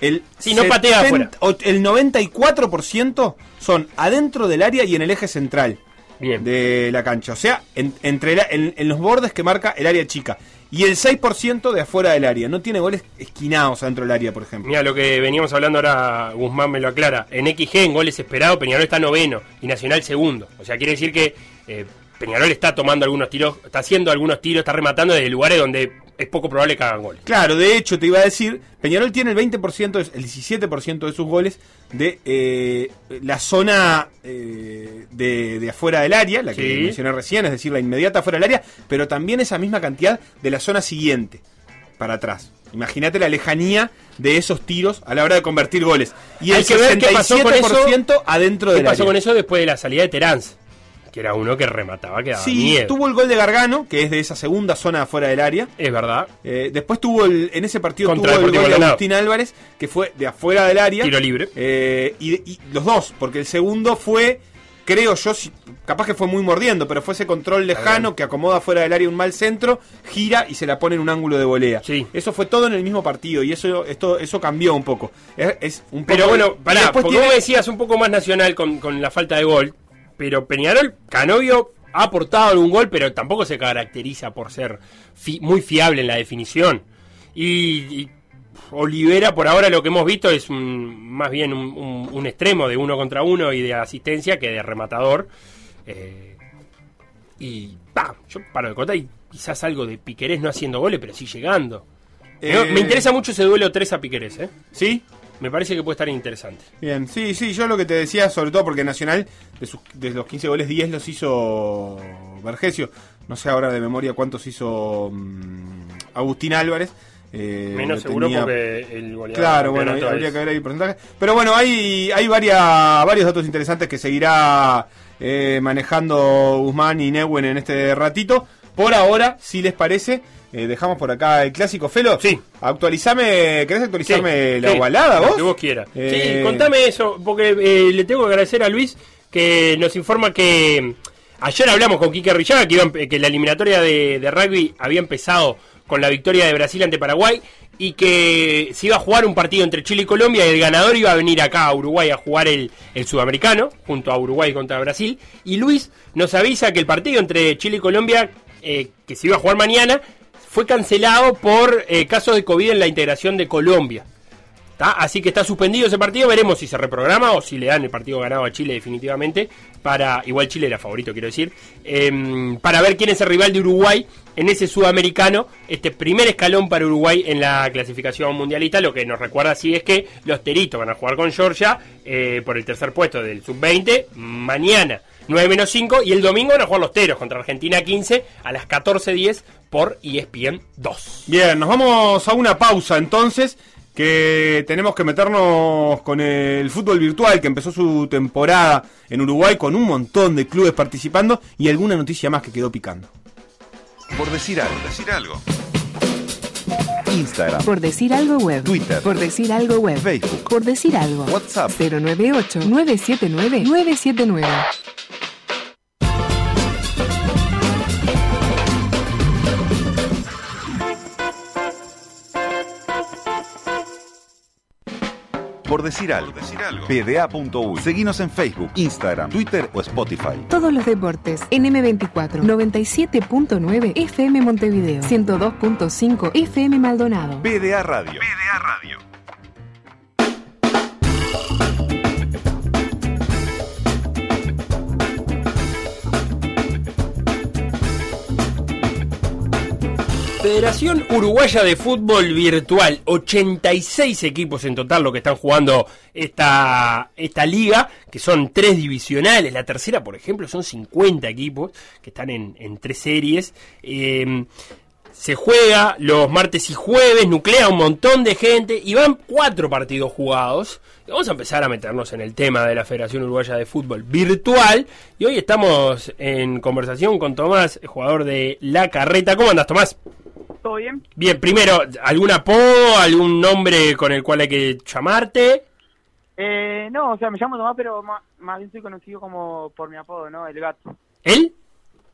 el, Sí, no patea afuera. el 94% son adentro del área y en el eje central Bien. de la cancha. O sea, en, entre la- en, en los bordes que marca el área chica. Y el 6% de afuera del área. No tiene goles esquinados adentro del área, por ejemplo. Mira lo que veníamos hablando ahora, Guzmán me lo aclara. En XG, en goles esperados, Peñarol está noveno y Nacional segundo. O sea, quiere decir que eh, Peñarol está tomando algunos tiros, está haciendo algunos tiros, está rematando desde lugares donde es poco probable que hagan goles. Claro, de hecho, te iba a decir, Peñarol tiene el 20%, de- el 17% de sus goles de eh, la zona eh, de, de afuera del área, la que Sí. mencioné recién, es decir, la inmediata afuera del área, pero también esa misma cantidad de la zona siguiente, para atrás. Imagínate la lejanía de esos tiros a la hora de convertir goles. Y Hay el que ver qué pasó con eso. 67% adentro ¿Qué del pasó área. con eso después de la salida de Terán? Que era uno que remataba, que daba Sí, miedo. tuvo el gol de Gargano, que es de esa segunda zona afuera del área. Es verdad. Eh, después tuvo el, en ese partido Contra tuvo el Deportivo gol de. Agustín Álvarez, que fue de afuera del área. Tiro libre. Eh, y, y los dos, porque el segundo fue, creo yo, si- capaz que fue muy mordiendo, pero fue ese control lejano que acomoda fuera del área un mal centro, gira y se la pone en un ángulo de volea. Sí. Eso fue todo en el mismo partido y eso esto eso cambió un poco. Es, es un poco Pero bueno, pará, después porque tiene- vos decías un poco más nacional con, con la falta de gol, pero Peñarol, Canovio ha aportado algún gol, pero tampoco se caracteriza por ser fi- muy fiable en la definición. Y, y Olivera, por ahora lo que hemos visto es un- más bien un, un- un extremo de uno contra uno y de asistencia que de rematador. Eh, y pa, yo paro de contar y quizás algo de Piquerés no haciendo goles, pero sí llegando. Eh, Me- Me interesa mucho ese duelo 3 a Piquerés, ¿eh? ¿Sí? Me parece que puede estar interesante. Bien, sí, sí, yo lo que te decía, sobre todo porque Nacional, de, sus, de los 15 goles, 10 los hizo Vergesio. No sé ahora de memoria cuántos hizo mm, Agustín Álvarez. Eh, Menos seguro tenía- porque el goleador Claro, bueno, habría es- que ver ahí el porcentaje. Pero bueno, hay, hay varias, varios datos interesantes que seguirá eh, manejando Guzmán y Neuen en este ratito. Por ahora, si les parece, eh, dejamos por acá el clásico Felo. Sí. Actualizame, ¿querés actualizarme Sí, la sí, ovalada lo vos? que vos quieras. Eh, Sí, contame eso, porque eh, le tengo que agradecer a Luis que nos informa que mm, ayer hablamos con Quique Rillaga que, que la eliminatoria de, de rugby había empezado con la victoria de Brasil ante Paraguay y que se iba a jugar un partido entre Chile y Colombia y el ganador iba a venir acá a Uruguay a jugar el, el sudamericano junto a Uruguay contra Brasil y Luis nos avisa que el partido entre Chile y Colombia eh, que se iba a jugar mañana fue cancelado por eh, casos de COVID en la integración de Colombia. ¿Tá? Así que está suspendido ese partido, veremos si se reprograma o si le dan el partido ganado a Chile definitivamente, para igual Chile era favorito quiero decir, em, para ver quién es el rival de Uruguay en ese sudamericano, este primer escalón para Uruguay en la clasificación mundialista, lo que nos recuerda así es que los Teritos van a jugar con Georgia eh, por el tercer puesto del sub-20 mañana. 9 menos 5 y el domingo van a jugar los Teros contra Argentina 15 a las 14.10 por ESPN 2. Bien, nos vamos a una pausa entonces, que tenemos que meternos con el fútbol virtual que empezó su temporada en Uruguay con un montón de clubes participando y alguna noticia más que quedó picando. Por decir algo. decir algo. Instagram. Por decir algo web. Twitter. Por decir algo web. Facebook. Por decir algo. WhatsApp. 098-979-979. Por decir algo. PDA.uy. Seguinos en Facebook, Instagram, Twitter o Spotify. Todos los deportes en M24 97.9 FM Montevideo 102.5 FM Maldonado. PDA Radio. PDA Radio. Federación Uruguaya de Fútbol Virtual, 86 equipos en total lo que están jugando esta, esta liga, que son tres divisionales, la tercera por ejemplo son 50 equipos que están en, tres series. Eh, se juega los martes y jueves, nuclea un montón de gente y van cuatro partidos jugados. Vamos a empezar a meternos en el tema de la Federación Uruguaya de Fútbol Virtual. Y hoy estamos en conversación con Tomás, jugador de La Carreta. ¿Cómo andas, Tomás? ¿Todo bien? Bien, primero, ¿algún apodo, algún nombre con el cual hay que llamarte? Eh, no, o sea, me llamo Tomás, pero más, más bien soy conocido como por mi apodo, ¿no? El gato. ¿El?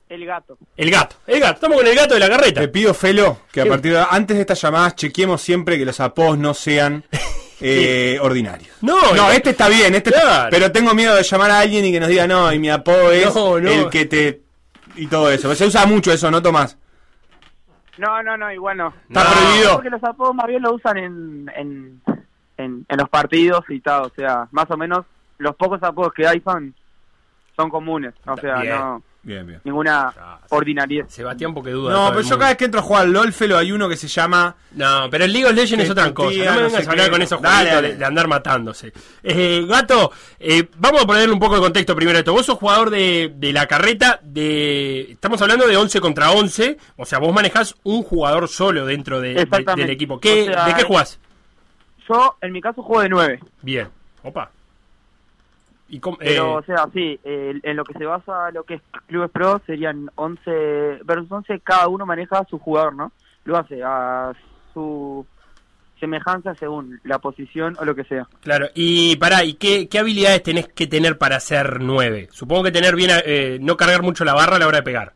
El gato. El gato. El gato. Estamos con el gato de la carreta. Te pido, Felo, que a partir de antes de estas llamadas chequeemos siempre que los apodos no sean (laughs) eh, ordinarios. No, No, este está bien, este Claro. pero tengo miedo de llamar a alguien y que nos diga, no, y mi apodo es No, no. el que te... y todo eso. Se usa mucho eso, ¿no, Tomás? No, no, no, igual no. Está No. prohibido. Porque los apodos más bien lo usan en, en, en, en los partidos y tal, o sea, más o menos los pocos apodos que hay son, son comunes, o sea, Bien. no... Bien, bien. ninguna Ah, ordinariedad. Sebastián porque duda. No, pero yo cada vez que entro a jugar al LOL, Felo, hay uno que se llama... No, pero el League of Legends es otra cosa. tía, no me no vengas sé a hablar qué. con esos Dale, dale. de, de andar matándose. Eh, Gato, eh, vamos a ponerle un poco de contexto primero a esto. Vos sos jugador de, de la carreta de... Estamos hablando de 11 contra 11. O sea, vos manejás un jugador solo dentro de- del equipo. ¿Qué, O sea, ¿De qué jugás? Yo, en mi caso, juego de 9. Bien. Opa. ¿Y cómo- Pero, eh, o sea, sí, eh, en lo que se basa lo que es Clubes Pro serían 11 versus 11, cada uno maneja a su jugador, ¿no? Lo hace a su semejanza según la posición o lo que sea. Claro, y pará, ¿y qué, qué habilidades tenés que tener para ser 9? Supongo que tener bien, eh, no cargar mucho la barra a la hora de pegar.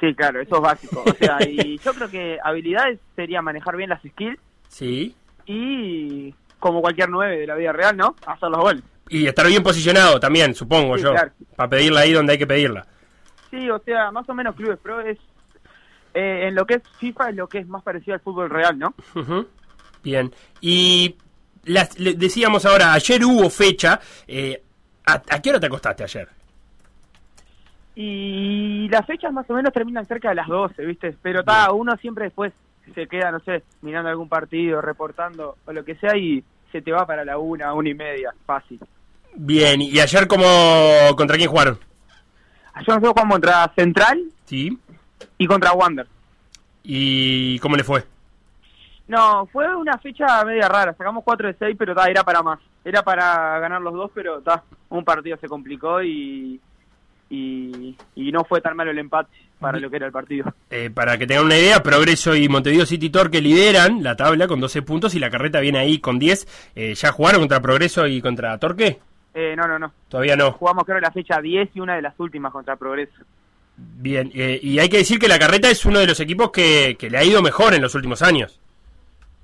Sí, claro, eso es básico. O sea, y yo creo que habilidades sería manejar bien las skills Sí. y, como cualquier 9 de la vida real, ¿no? Hacer los goles. Y estar bien posicionado también, supongo Sí, yo. claro. Para pedirla ahí donde hay que pedirla. Sí, o sea, más o menos Clubes Pro es... eh, en lo que es FIFA es lo que es más parecido al fútbol real, ¿no? Ujú. Bien. Y las, le- decíamos ahora, ayer hubo fecha. eh, ¿a, a qué hora te acostaste ayer? Y las fechas más o menos terminan cerca de las 12, ¿viste? Pero está, uno siempre después se queda, no sé, mirando algún partido, reportando o lo que sea y se te va para la una, una y media, fácil. Bien, ¿y ayer cómo, contra quién jugaron? Ayer nosotros jugamos contra Central Sí. y contra Wander. ¿Y cómo le fue? No, fue una fecha media rara, sacamos 4 de 6, pero ta, era para más. Era para ganar los dos, pero ta, un partido se complicó y, y, y no fue tan malo el empate para lo que era el partido. Eh, para que tengan una idea, Progreso y Montevideo City Torque lideran la tabla con 12 puntos y la carreta viene ahí con 10. Eh, ¿Ya jugaron contra Progreso y contra Torque? Eh, no, no, no. Todavía no. Jugamos creo la fecha 10 y una de las últimas contra Progreso. Bien, eh, y hay que decir que la carreta es uno de los equipos que, que le ha ido mejor en los últimos años.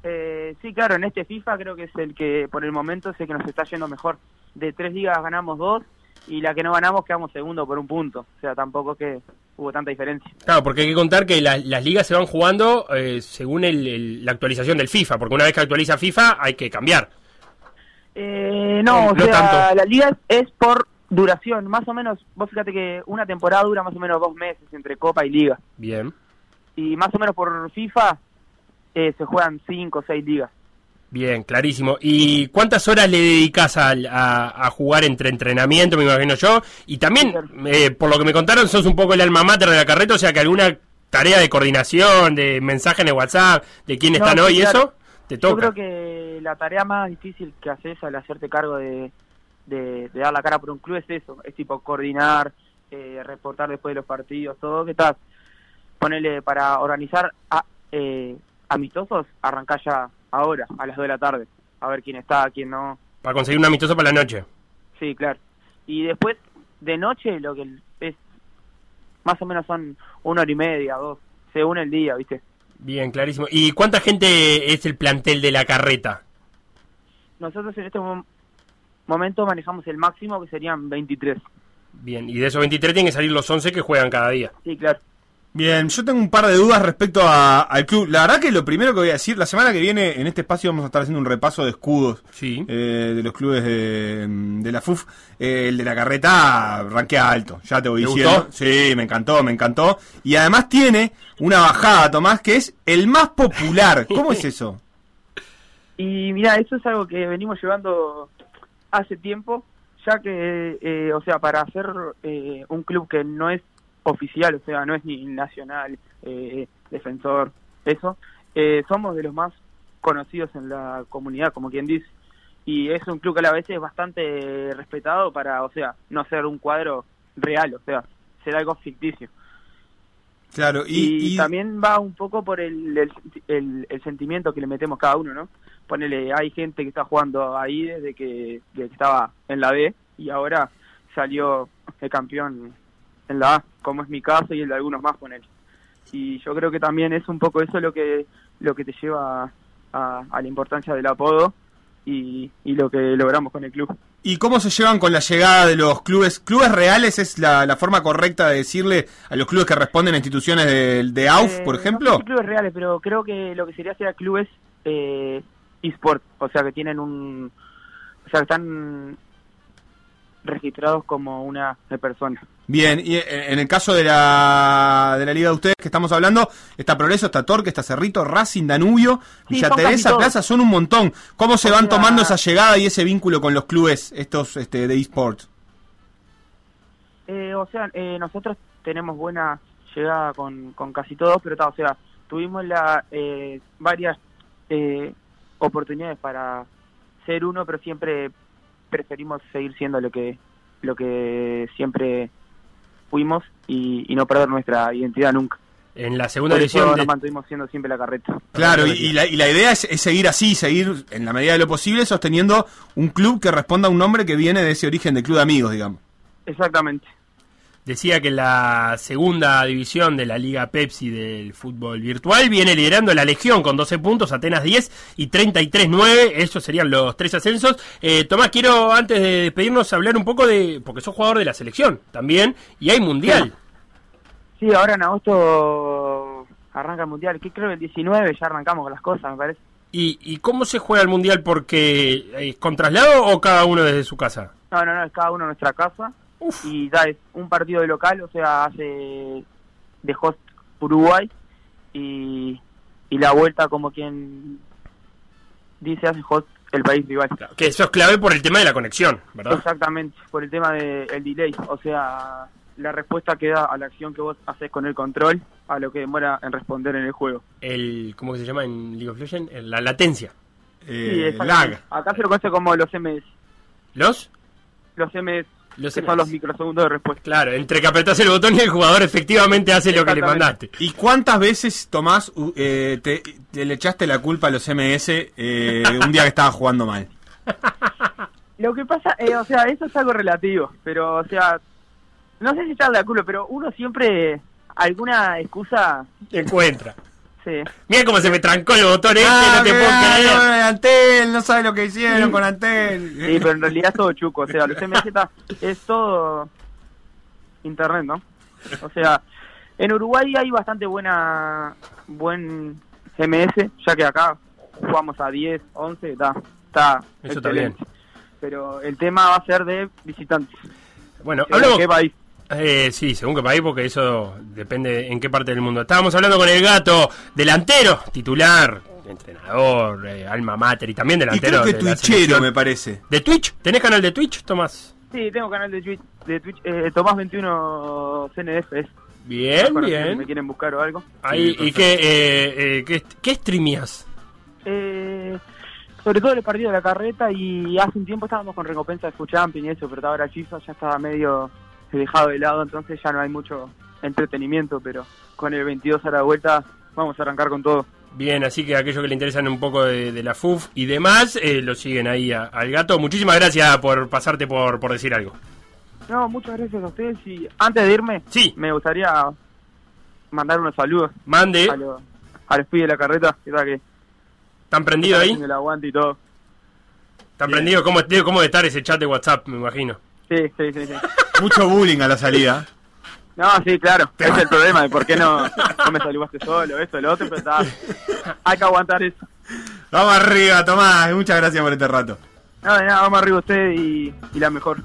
Eh, sí, claro, en este FIFA creo que es el que por el momento es el que nos está yendo mejor. De tres ligas ganamos dos y la que no ganamos quedamos segundo por un punto. O sea, tampoco es que hubo tanta diferencia. Claro, porque hay que contar que la- las ligas se van jugando eh, según el- el- la actualización del FIFA, porque una vez que actualiza FIFA hay que cambiar. Eh, no, No o sea, tanto. la liga es, es por duración. Más o menos, vos fíjate que una temporada dura más o menos dos meses entre Copa y Liga. Bien, Y más o menos por FIFA eh, se juegan cinco o seis ligas. Bien, clarísimo. ¿Y cuántas horas le dedicas al- a, a jugar entre entrenamiento, me imagino yo? Y también, eh, por lo que me contaron, sos un poco el alma mater de la carreta, o sea que alguna tarea de coordinación, de mensaje en el WhatsApp, de quién No, están hoy claro. eso, te Yo toca. creo que la tarea más difícil que haces al hacerte cargo de, de, de dar la cara por un club es eso, es tipo coordinar, eh, reportar después de los partidos, todo, que estás, ponerle para organizar a, eh, amistosos, arrancar ya ahora, a las 2 de la tarde, a ver quién está, quién no, Para conseguir un amistoso para la noche. sí, claro. Y después, de noche, lo que es, más o menos son una hora y media, dos, según el día, ¿viste? Bien, clarísimo. ¿Y cuánta gente es el plantel de la carreta? Nosotros en este mom- momento manejamos el máximo, que serían 23. Bien, y de esos 23 tienen que salir los 11 que juegan cada día. Sí, claro. Bien, yo tengo un par de dudas respecto a- al club. La verdad que lo primero que voy a decir, la semana que viene en este espacio vamos a estar haciendo un repaso de escudos Sí. eh, de los clubes de, de la FUF. Eh, el de la carreta ranquea alto, ya te voy ¿Te diciendo. gustó? Sí, me encantó, me encantó. Y además tiene una bajada, Tomás, que es el más popular. ¿Cómo es eso? (laughs) Y mira, eso es algo que venimos llevando hace tiempo, ya que, eh, o sea, para hacer eh, un club que no es oficial, o sea, no es ni nacional, eh, defensor, eso, eh, somos de los más conocidos en la comunidad, como quien dice. Y es un club que a la vez es bastante respetado para, o sea, no ser un cuadro real, o sea, ser algo ficticio. Claro, Y, y, y- también va un poco por el, el, el- el sentimiento que le metemos cada uno, ¿no? Ponele, hay gente que está jugando ahí desde que, desde que estaba en la B y ahora salió el campeón en la A, como es mi caso y el de algunos más, ponele. Y yo creo que también es un poco eso lo que lo que te lleva a, a la importancia del apodo y, y lo que logramos con el club. ¿Y cómo se llevan con la llegada de los clubes? ¿Clubes reales es la, la forma correcta de decirle a los clubes que responden a instituciones de, de AUF, Eh, por no ejemplo? sé si clubes reales, pero creo que lo que sería sería clubes eh, eSport, o sea que tienen un, o sea que están registrados como una persona. Bien, y eh, en el caso de la, de la liga de ustedes que estamos hablando, está Progreso, está Torque, está Cerrito, Racing, Danubio, Sí, Villa Teresa. Plaza, son un montón. ¿Cómo se van tomando esa llegada y ese vínculo con los clubes estos este, de esports? Eh, o sea, eh, nosotros tenemos buena llegada con, con casi todos, pero o sea, tuvimos la, eh, varias eh, oportunidades para ser uno, pero siempre preferimos seguir siendo lo que lo que siempre fuimos y, y no perder nuestra identidad nunca. En la segunda Por eso división. nos de- mantuvimos siendo siempre la carreta. Claro, y, y la, y la idea es, es seguir así, seguir en la medida de lo posible sosteniendo un club que responda a un nombre que viene de ese origen de club de amigos, digamos. Exactamente. Decía que la segunda división de la Liga Pepsi del fútbol virtual viene liderando la Legión con 12 puntos, Atenas 10 y 33-9. Esos serían los tres ascensos. Eh, Tomás, quiero antes de despedirnos hablar un poco de. porque sos jugador de la selección también y hay mundial. Sí, ahora en agosto arranca el mundial, que creo que el 19 ya arrancamos con las cosas, me parece. ¿Y, y cómo se juega el mundial? ¿Porque es con traslado o cada uno desde su casa? No, no, no, es cada uno en nuestra casa. Y da, es un partido de local, o sea, hace de host Uruguay y, y la vuelta como quien dice hace host el país rival. Que eso es clave por el tema de la conexión, ¿verdad? Exactamente, por el tema del delay, o sea, la respuesta que da a la acción que vos haces con el control a lo que demora en responder en el juego. El, ¿Cómo que se llama en League of Legends? La latencia. Sí, exactamente. Acá se lo conoce como los MS. ¿Los? Los MS, Los que son los microsegundos de respuesta. Claro, entre que apretás el botón y el jugador efectivamente hace lo que le mandaste. ¿Y cuántas veces, Tomás, eh, te, te le echaste la culpa a los MS eh, un día que estaban jugando mal? (laughs) Lo que pasa, eh, o sea, eso es algo relativo, pero, o sea, no sé si echarle la culpa, pero uno siempre, alguna excusa, Encuentra. Sí. Mira cómo se me trancó el botón este, no te que- puedo ah, creer. no, Antel, no sabe lo que hicieron con Antel. Sí, pero en realidad es todo chuco, o sea, los MZ es todo internet, ¿no? O sea, en Uruguay hay bastante buena, buen MS, ya que acá jugamos a 10, 11, está, está Eso está excelente. Pero el tema va a ser de visitantes. Bueno, ¿De hablamos... qué país? Eh, sí, según qué país, porque eso depende en qué parte del mundo. Estábamos hablando con el gato, delantero, titular, entrenador, eh, alma mater y también Y delantero. creo que de twitchero, me parece. ¿De Twitch? ¿Tenés canal de Twitch, Tomás? Sí, tengo canal de Twitch, de Twitch eh, Tomás21 CNF es. Bien, Para si me bien. quieren buscar o algo. Ahí, Sí, ¿Y qué, eh, eh, qué, qué streameas? Eh, sobre todo el partido de la carreta y hace un tiempo estábamos con recompensa de Food Champion y eso, pero ahora FIFA ya estaba medio dejado de lado, entonces ya no hay mucho entretenimiento, pero con el 22 a la vuelta vamos a arrancar con todo. Bien, así que aquellos que le interesan un poco de, de la FUF y demás, eh, lo siguen ahí a- al gato. Muchísimas gracias por pasarte por, por decir algo. No, muchas gracias a ustedes y antes de irme, Sí. me gustaría mandar unos saludos Mande, a los, a los pibes de la carreta, que tal que ¿están prendidos ahí? el aguante y todo. ¿Están prendidos? ¿Cómo, ¿Cómo de estar ese chat de WhatsApp, me imagino? Sí, sí, sí, sí. (laughs) Mucho bullying a la salida. No, sí, claro. Ese es el problema de por qué no, (laughs) no me saludaste solo, esto, lo otro, pero está, hay que aguantar eso. Vamos arriba, Tomás. Muchas gracias por este rato. No, de nada, vamos arriba usted y, y la mejor.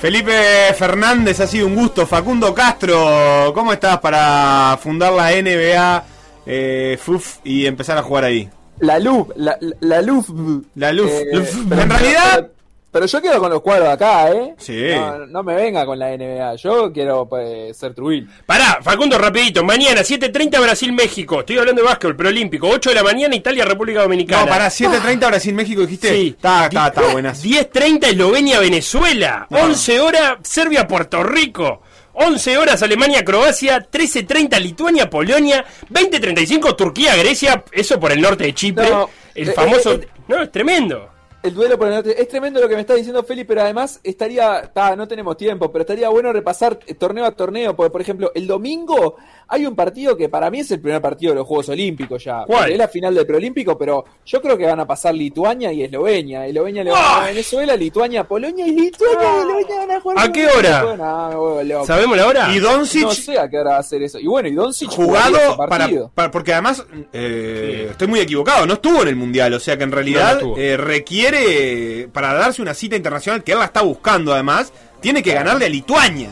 Felipe Fernández, ha sido un gusto. Facundo Castro, ¿cómo estás para fundar la NBA eh, FUF y empezar a jugar ahí? La luz, la, la, la luz. La luz. Eh, luf. pero- en realidad, Pero, pero yo quedo con los cuadros acá, ¿eh? Sí. No, no me venga con la NBA. Yo quiero pues, ser Truil. Pará, Facundo, rapidito. Mañana, 7.30 Brasil-México. Estoy hablando de básquetbol preolímpico. 8 de la mañana, Italia-República Dominicana. no, para 7.30 Brasil-México dijiste. Sí. Está, está, está buenas. 10.30 Eslovenia-Venezuela. 11 horas Serbia-Puerto Rico. 11 horas Alemania-Croacia. 13.30 Lituania-Polonia. 20.35 Turquía-Grecia. Eso por el norte de Chipre. No, el eh, famoso... eh, eh. No, es tremendo. El duelo por el norte. Es tremendo lo que me está diciendo Felipe, pero además estaría. ta, no tenemos tiempo, pero estaría bueno repasar eh, torneo a torneo. Porque, por ejemplo, el domingo Hay un partido que para mí es el primer partido de los Juegos Olímpicos ya. ¿Cuál? Es la final del preolímpico, pero yo creo que van a pasar Lituania y Eslovenia. Eslovenia le va a ganar a Venezuela, Lituania, Polonia y Lituania y Eslovenia van a jugar. ¿A con qué hora? No, loco. ¿Sabemos la hora? Y Doncic No sé a qué hora va a hacer eso. Y bueno, y Doncic jugado para, porque además eh, estoy muy equivocado no estuvo en el mundial o sea que en realidad No, no estuvo. eh, requiere para darse una cita internacional que él la está buscando además tiene que ganarle a Lituania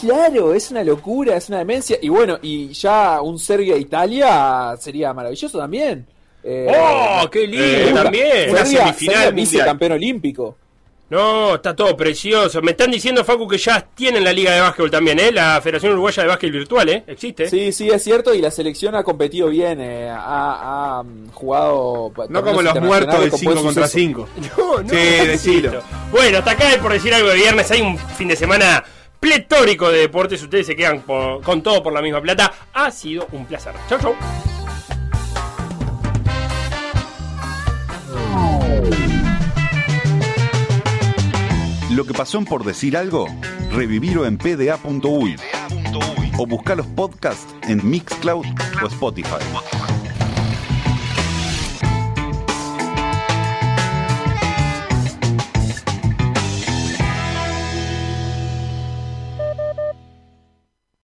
Claro, es una locura, es una demencia. Y bueno, y ya un Serbia-Italia sería maravilloso también. Eh, ¡Oh, qué lindo Eh, también! una Serbia, semifinal Serbia vicecampeón olímpico. No, está todo precioso. Me están diciendo, Facu, que ya tienen la Liga de Básquetbol también, ¿eh? La Federación Uruguaya de Básquet Virtual, ¿eh? Existe. Sí, sí, es cierto, y la selección ha competido bien, eh, ha, ha, mm, jugado... no como los muertos del 5 contra 5 (laughs) No, no, Sí, decilo. Bueno, hasta acá por decir algo de viernes. Hay un fin de semana pletórico de deportes. Ustedes se quedan por- con todo por la misma plata. Ha sido un placer. Chau, chau. Lo que pasó en por decir algo, revivirlo en pda.uy o buscar los podcasts en Mixcloud o Spotify.